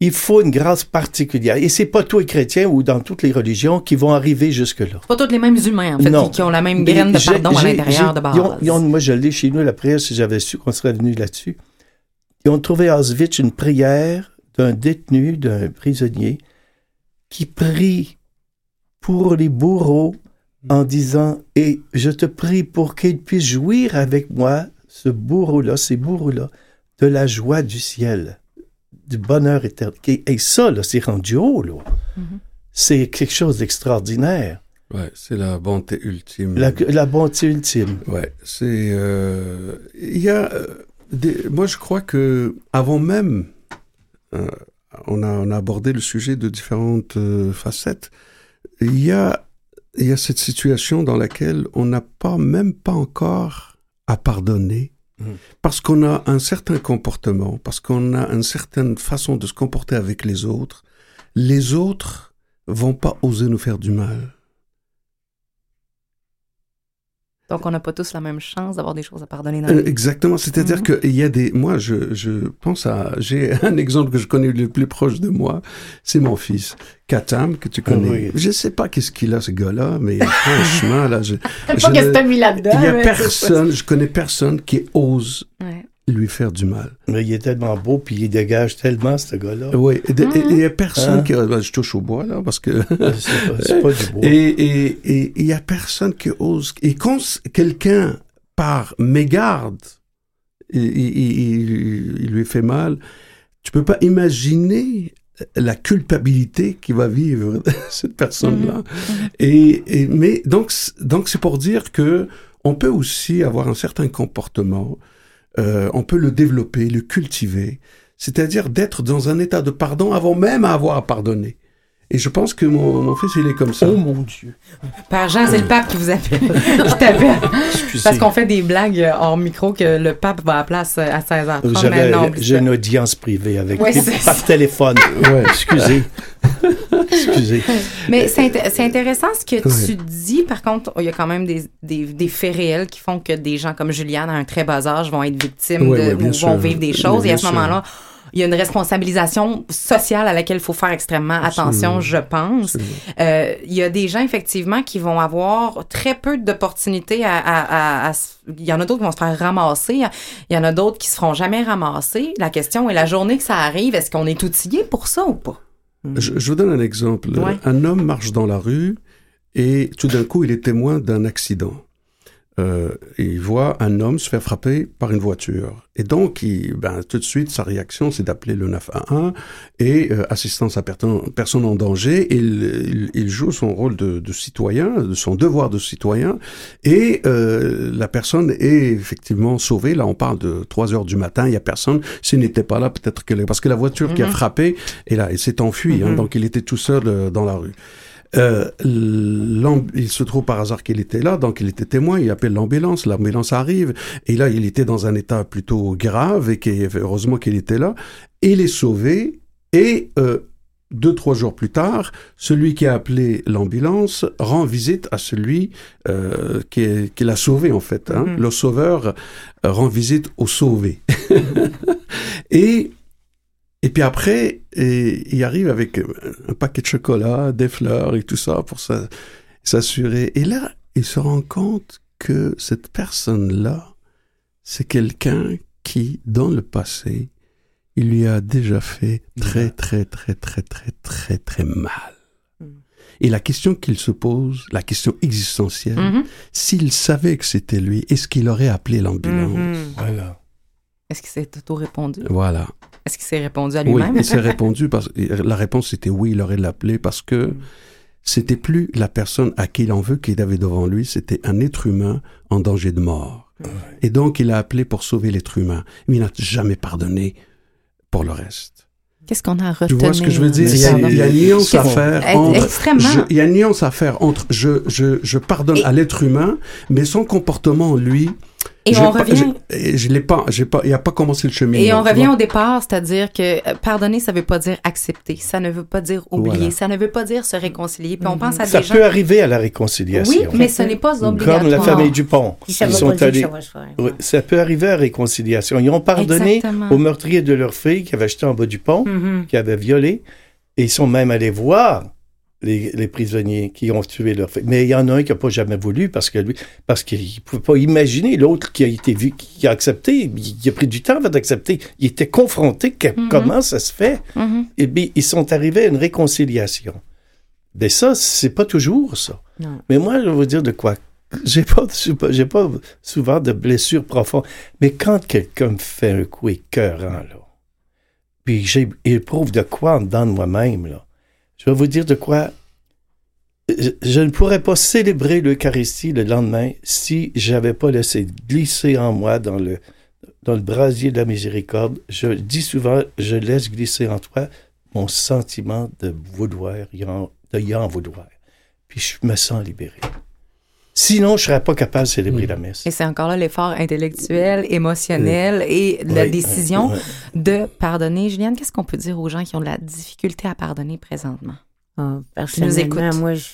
il faut une grâce particulière. Et c'est pas tous les chrétiens ou dans toutes les religions qui vont arriver jusque-là. Pas tous les mêmes humains, en fait, Non. qui, ont la même graine de pardon à l'intérieur de base. ils ont- ils ont- moi, je l'ai chez nous, la prière, si j'avais su qu'on serait venu là-dessus. Ils ont trouvé à Auschwitz une prière d'un détenu, d'un prisonnier, qui prie pour les bourreaux en disant Et je te prie pour qu'ils puissent jouir avec moi, ce bourreau-là, ces bourreaux-là, de la joie du ciel, du bonheur éternel. Et ça, là, c'est rendu haut, là. C'est quelque chose d'extraordinaire. Ouais, c'est la bonté ultime. La, la bonté ultime. Ouais, c'est. euh, Il y a. euh, des- moi, je crois que avant même, euh, on, a, on a abordé le sujet de différentes euh, facettes. Il y a, il y a cette situation dans laquelle on n'a pas, même pas encore à pardonner. Parce qu'on a un certain comportement, parce qu'on a une certaine façon de se comporter avec les autres, les autres vont pas oser nous faire du mal. Donc, on n'a pas tous la même chance d'avoir des choses à pardonner dans Euh, exactement, c'est-à-dire Mhm. qu'il y a des... Moi, je, je pense à... J'ai un exemple que je connais le plus proche de moi, c'est mon fils, Katam, que tu connais. Oui. Je sais pas qu'est-ce qu'il a, ce gars-là, mais franchement, là, je... Je pas qu'est-ce ne- que t'as mis là-dedans. Il y a c'est personne, je connais personne qui ose Ouais. Lui faire du mal. Mais il est tellement beau, puis il dégage tellement, ce gars-là. Oui, et il y a personne Hein? qui... ben, je touche au bois, là, parce que... C'est pas, du beau. Et et- et il y a personne qui ose. Et quand quelqu'un, par mégarde, il, il- il- il lui fait mal, tu peux pas imaginer la culpabilité qui va vivre cette personne-là. Et, et- mais donc, donc c'est pour dire que on peut aussi avoir un certain comportement, euh, on peut le développer, le cultiver, c'est-à-dire d'être dans un état de pardon avant même avoir à pardonner. Et je pense que mon, mon fils, il est comme ça. Oh mon Dieu. Père Jean, c'est le pape qui vous appelle. qui t'appelle. Excusez. Parce qu'on fait des blagues euh, hors micro que le pape va à la place euh, à 16h30. mais J'avais- non, oublie J'ai une audience privée avec Ouais, lui c'est par ça. téléphone. Ouais. Excusez. Excusez. Mais c'est int- c'est intéressant ce que Ouais. tu dis. Par contre, il y a quand même des, des, des faits réels qui font que des gens comme Juliane, à un très bas âge, vont être victimes Ouais, de, ouais, bien ou sûr. vont vivre des choses. Et à ce moment-là, il y a une responsabilisation sociale à laquelle il faut faire extrêmement attention, Absolument. je pense. Euh, Il y a des gens, effectivement, qui vont avoir très peu d'opportunités à, à, à- à se- Il y en a d'autres qui vont se faire ramasser. Il y en a d'autres qui se feront jamais ramasser. La question est, la journée que ça arrive, est-ce qu'on est outillé pour ça ou pas? Je, je vous donne un exemple. Ouais. Un homme marche dans la rue et tout d'un coup, il est témoin d'un accident. Euh, il voit un homme se faire frapper par une voiture. Et donc, il, ben, tout de suite, sa réaction, c'est d'appeler le 911 et euh, assistance à personne, personne en danger. Il, il, il joue son rôle de, de, citoyen, de son devoir de citoyen, et euh, la personne est effectivement sauvée. Là, on parle de 3 heures du matin, il y a personne. S'il n'était pas là, peut-être que... Parce que la voiture qui a frappé, est là, et s'est enfuie, hein, donc il était tout seul euh, dans la rue. Euh, il se trouve par hasard qu'il était là, donc il était témoin, il appelle l'ambulance, l'ambulance arrive, et là il était dans un état plutôt grave, et qui, heureusement qu'il était là, il est sauvé, et euh, deux, trois jours plus tard, celui qui a appelé l'ambulance rend visite à celui euh, qui, qui l'a sauvé en fait. Hein. Mm -hmm. Le sauveur rend visite au sauvé. et et puis après, et, il arrive avec un paquet de chocolat, des fleurs et tout ça pour s'assurer. Et là, il se rend compte que cette personne-là, c'est quelqu'un qui, dans le passé, il lui a déjà fait très, très, très, très, très, très, très mal. Et la question qu'il se pose, la question existentielle, mm -hmm. s'il savait que c'était lui, est-ce qu'il aurait appelé l'ambulance? Mm -hmm. Voilà. Est-ce qu'il s'est auto-répondu? Voilà. Est-ce qu'il s'est répondu à lui-même? Oui, il s'est répondu parce la réponse était oui, il aurait l'appelé parce que mm. c'était plus la personne à qui il en veut qu'il avait devant lui, c'était un être humain en danger de mort. Mm. Et donc il a appelé pour sauver l'être humain, mais il n'a jamais pardonné pour le reste. Qu'est-ce qu'on a à retenir? Tu vois ce que je veux dire? Il y a, il y a une nuance à faire entre. Je, il y a une nuance à faire entre je, je, je pardonne Et... à l'être humain, mais son comportement, lui, et on revient. Je, l'ai pas, j'ai pas, il a pas commencé le chemin. Et on revient au départ, c'est-à-dire que pardonner, ça veut pas dire accepter, ça ne veut pas dire oublier, voilà. ça ne veut pas dire se réconcilier. Puis on pense à ça des peut gens... arriver à la réconciliation. Oui, mais ce n'est pas obligatoire. Comme la famille Dupont. Ça, ils sont allés... ça, ça peut arriver à la réconciliation. Ils ont pardonné Exactement. aux meurtriers de leur fille qui avait acheté en bas du pont, mm -hmm. qui avait violé, et ils sont même allés voir les, les, prisonniers qui ont tué leur fille. Mais il y en a un qui n'a pas jamais voulu parce que lui, parce qu'il ne pouvait pas imaginer l'autre qui a été vu, qui a accepté. Il a pris du temps avant d'accepter. Il était confronté que mm -hmm. comment ça se fait. Mm -hmm. Et bien, ils sont arrivés à une réconciliation. Mais ça, c'est pas toujours ça. Non. Mais moi, je vais vous dire de quoi. J'ai pas, j'ai pas souvent de blessures profondes. Mais quand quelqu'un me fait un coup écœurant, là, puis j'éprouve de quoi en dedans de moi-même, là, je vais vous dire de quoi je, ne pourrais pas célébrer l'Eucharistie le lendemain si j'avais pas laissé glisser en moi dans le, dans le brasier de la miséricorde. Je dis souvent, je laisse glisser en toi mon sentiment de vouloir, de y en vouloir. Puis je me sens libéré. Sinon, je ne serais pas capable de célébrer mmh. la messe. Et c'est encore là l'effort intellectuel, émotionnel mmh. et la oui, décision oui. de pardonner. Juliane, qu'est-ce qu'on peut dire aux gens qui ont de la difficulté à pardonner présentement? Oh, personnellement, moi, je,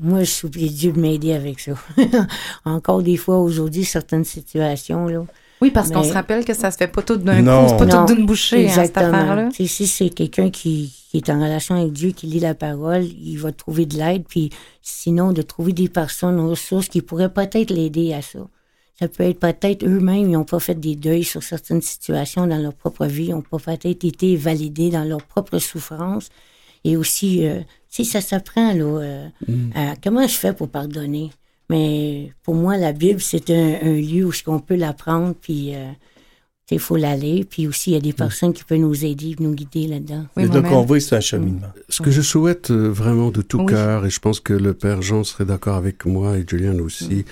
moi, je supplie Dieu de m'aider avec ça. encore des fois, aujourd'hui, certaines situations, là. Oui, parce qu'on se rappelle que ça se fait pas tout d'un coup, c'est pas tout d'une bouchée, exactement. Hein, cette affaire-là. Si c'est quelqu'un qui, qui, est en relation avec Dieu, qui lit la parole, il va trouver de l'aide, puis sinon, de trouver des personnes ressources qui pourraient peut-être l'aider à ça. Ça peut être peut-être eux-mêmes, ils n'ont pas fait des deuils sur certaines situations dans leur propre vie, ils n'ont pas peut-être été validés dans leur propre souffrance. Et aussi, euh, sais, ça s'apprend, là. Euh, mm. à, comment je fais pour pardonner? Mais pour moi, la Bible, c'est un, un, lieu où on peut l'apprendre, puis euh, il faut l'aller. Puis aussi, il y a des personnes qui peuvent nous aider, nous guider là-dedans. Oui, donc, on voit, c'est un cheminement. Ce que je souhaite vraiment de tout oui. cœur, et je pense que le Père Jean serait d'accord avec moi, et Julian aussi, oui.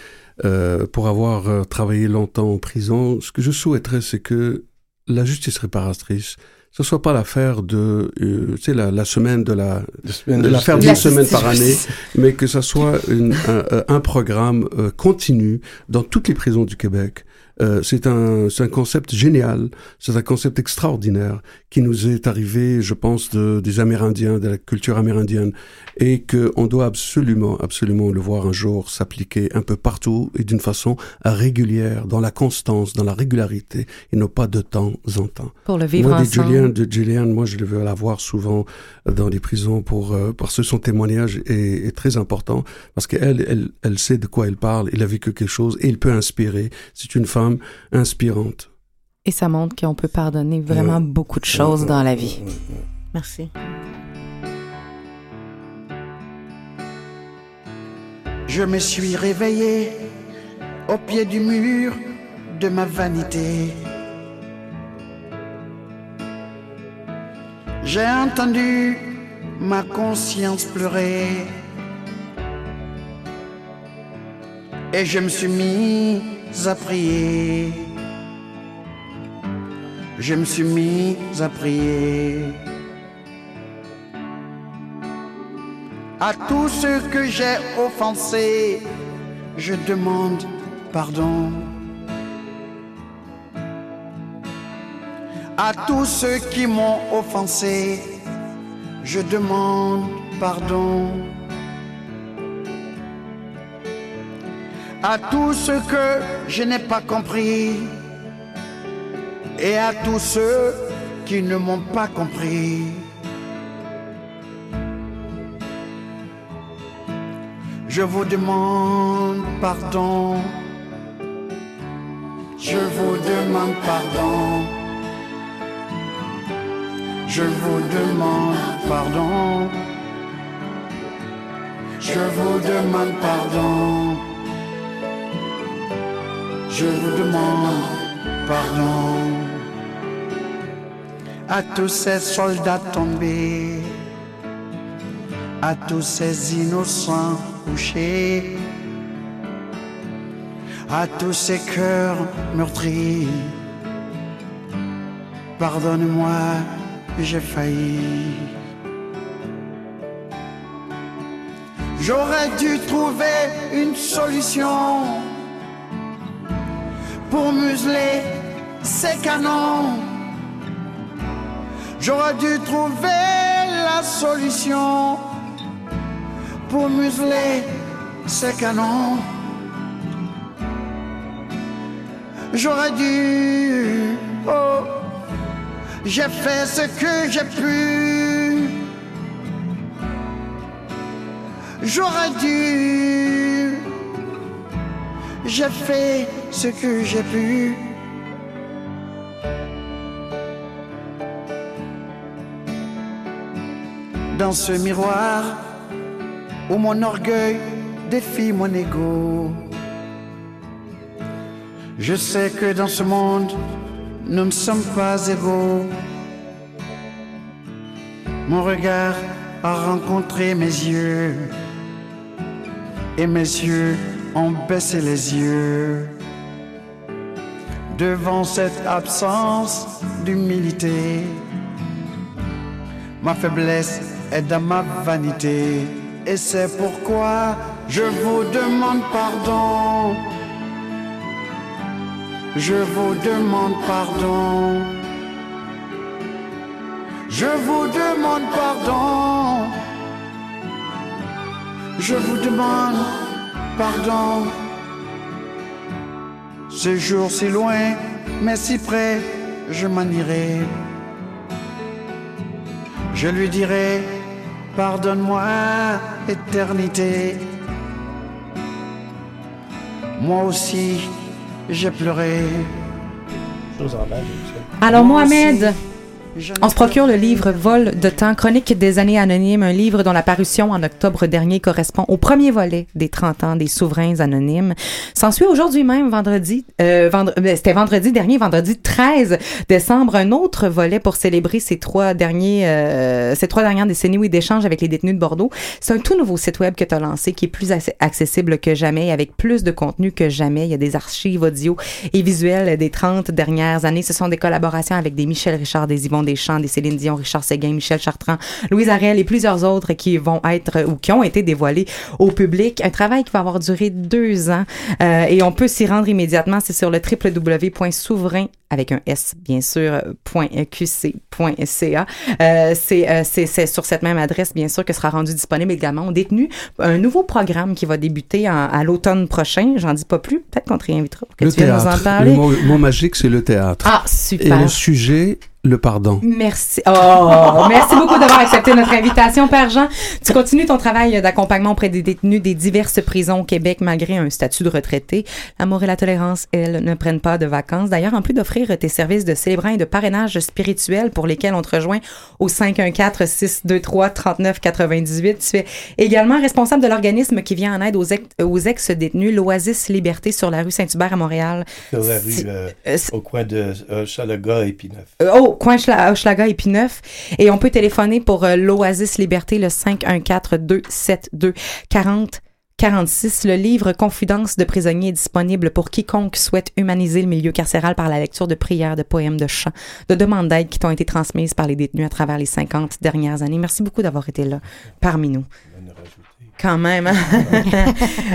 euh, pour avoir euh, travaillé longtemps en prison, ce que je souhaiterais, c'est que la justice réparatrice ce soit pas l'affaire de, euh, tu sais, la, la, semaine de la, l'affaire d'une semaine par année, mais que ça soit une, un, un, programme euh, continu dans toutes les prisons du Québec. Euh, c'est un, c'est un concept génial, c'est un concept extraordinaire qui nous est arrivé, je pense, de, des Amérindiens, de la culture amérindienne, et que on doit absolument, absolument le voir un jour s'appliquer un peu partout et d'une façon régulière, dans la constance, dans la régularité, et non pas de temps en temps. Pour le vivre moi, ensemble. Julian, de Julian, moi, je veux la voir souvent dans les prisons pour euh, parce que son témoignage est, est très important parce qu'elle, elle, elle sait de quoi elle parle, elle a vécu quelque chose et elle peut inspirer. C'est une femme inspirante. Et ça montre qu'on peut pardonner vraiment ouais. beaucoup de choses ouais. dans la vie. Merci. Je me suis réveillé au pied du mur de ma vanité. J'ai entendu ma conscience pleurer et je me suis mis à prier. Je me suis mis à prier. À tous ceux que j'ai offensés, je demande pardon. À tous ceux qui m'ont offensé, je demande pardon. À tous ceux que je n'ai pas compris et à tous ceux qui ne m'ont pas compris. Je vous demande pardon. Je vous demande pardon. Je vous demande pardon. Je vous demande pardon. Je vous demande pardon. À tous ces soldats tombés, à tous ces innocents couchés, à tous ces cœurs meurtris, pardonne-moi j'ai failli. J'aurais dû trouver une solution pour museler ces canons. J'aurais dû trouver la solution pour museler ces canons. J'aurais dû, oh, j'ai fait ce que j'ai pu. J'aurais dû. J'ai fait ce que j'ai pu. Dans ce miroir où mon orgueil défie mon ego. Je sais que dans ce monde, nous ne sommes pas égaux. Mon regard a rencontré mes yeux et mes yeux ont baissé les yeux devant cette absence d'humilité. Ma faiblesse est dans ma vanité et c'est pourquoi je vous demande pardon. Je vous demande pardon. Je vous demande pardon. Je vous demande pardon. Ce jour si loin, mais si près, je m'en irai. Je lui dirai, pardonne-moi, éternité. Moi aussi, j'ai pleuré. Alors, Mohamed, on se procure le livre Vol de temps, chronique des années anonymes, un livre dont la parution en octobre dernier correspond au premier volet des 30 ans des souverains anonymes. S'ensuit aujourd'hui même, vendredi, euh, vendre, c'était vendredi dernier, vendredi 13 décembre, un autre volet pour célébrer ces trois derniers, euh, ces trois dernières décennies oui, d'échanges avec les détenus de Bordeaux. C'est un tout nouveau site web que tu as lancé qui est plus accessible que jamais, avec plus de contenu que jamais. Il y a des archives audio et visuelles des 30 dernières années. Ce sont des collaborations avec des Michel Richard, des Yvon Deschamps, des Céline Dion, Richard Séguin, Michel Chartrand, Louise Arel et plusieurs autres qui vont être ou qui ont été dévoilés au public. Un travail qui va avoir duré deux ans euh, et on peut s'y rendre immédiatement. C'est sur le www.souverain avec un S, bien sûr, .qc.ca. Euh, c'est, euh, c'est, sur cette même adresse, bien sûr, que sera rendu disponible également aux détenus un nouveau programme qui va débuter à l'automne prochain. J'en dis pas plus. Peut-être qu'on te réinvitera pour que le tu viennes nous en parler. Le mot, mot magique, c'est le théâtre. Ah, super. Et le sujet le pardon. Merci. Oh, merci beaucoup d'avoir accepté notre invitation, Père Jean. Tu continues ton travail d'accompagnement auprès des détenus des diverses prisons au Québec malgré un statut de retraité. L'amour et la tolérance, elles, ne prennent pas de vacances. D'ailleurs, en plus d'offrir tes services de célébrant et de parrainage spirituel pour lesquels on te rejoint au 514-623-3998, tu es également responsable de l'organisme qui vient en aide aux, ex- aux ex-détenus, l'Oasis Liberté sur la rue Saint-Hubert à Montréal. Sur la rue, euh, euh, au coin de euh, Chalaga et Pineuf. Euh, oh, coin Hochelaga et Pineuf. Et on peut téléphoner pour euh, l'Oasis Liberté, le 514-272-40 46. Le livre Confidence de prisonnier est disponible pour quiconque souhaite humaniser le milieu carcéral par la lecture de prières, de poèmes, de chants, de demandes d'aide qui t'ont été transmises par les détenus à travers les 50 dernières années. Merci beaucoup d'avoir été là parmi nous. Quand même. hein?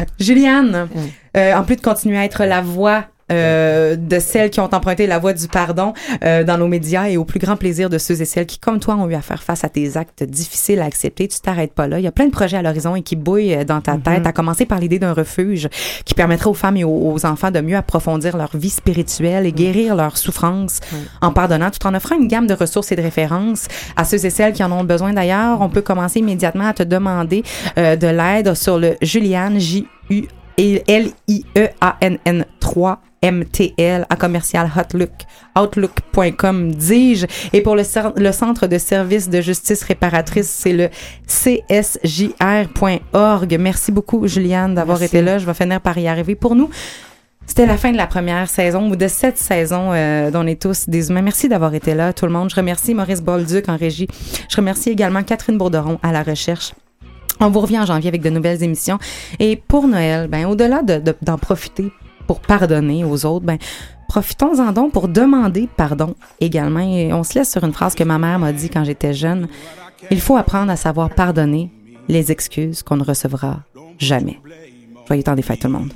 Juliane, euh, en plus de continuer à être la voix euh, de celles qui ont emprunté la voie du pardon euh, dans nos médias et au plus grand plaisir de ceux et celles qui, comme toi, ont eu à faire face à tes actes difficiles à accepter. Tu t'arrêtes pas là. Il y a plein de projets à l'horizon et qui bouillent euh, dans ta tête, à commencer par l'idée d'un refuge qui permettrait aux femmes et aux, aux enfants de mieux approfondir leur vie spirituelle et guérir leurs souffrances en pardonnant, tout en offrant une gamme de ressources et de références à ceux et celles qui en ont besoin. D'ailleurs, on peut commencer immédiatement à te demander euh, de l'aide sur le Juliane, J-U et L-I-E-A-N-N 3 MTL à commercial Outlook, outlook.com, dis-je. Et pour le Centre de services de justice réparatrice, c'est le csjr.org. Merci beaucoup, Juliane, d'avoir été là. Je vais finir par y arriver. Pour nous, c'était la fin de la première saison ou de cette saison euh, dont on est tous des humains. Merci d'avoir été là, tout le monde. Je remercie Maurice Bolduc en régie. Je remercie également Catherine Bourderon à la recherche. On vous revient en janvier avec de nouvelles émissions. Et pour Noël, ben, au-delà de- de- d'en profiter pour pardonner aux autres, ben, profitons-en donc pour demander pardon également. Et on se laisse sur une phrase que ma mère m'a dit quand j'étais jeune. Il faut apprendre à savoir pardonner les excuses qu'on ne recevra jamais. Joyeux temps des fêtes, tout le monde.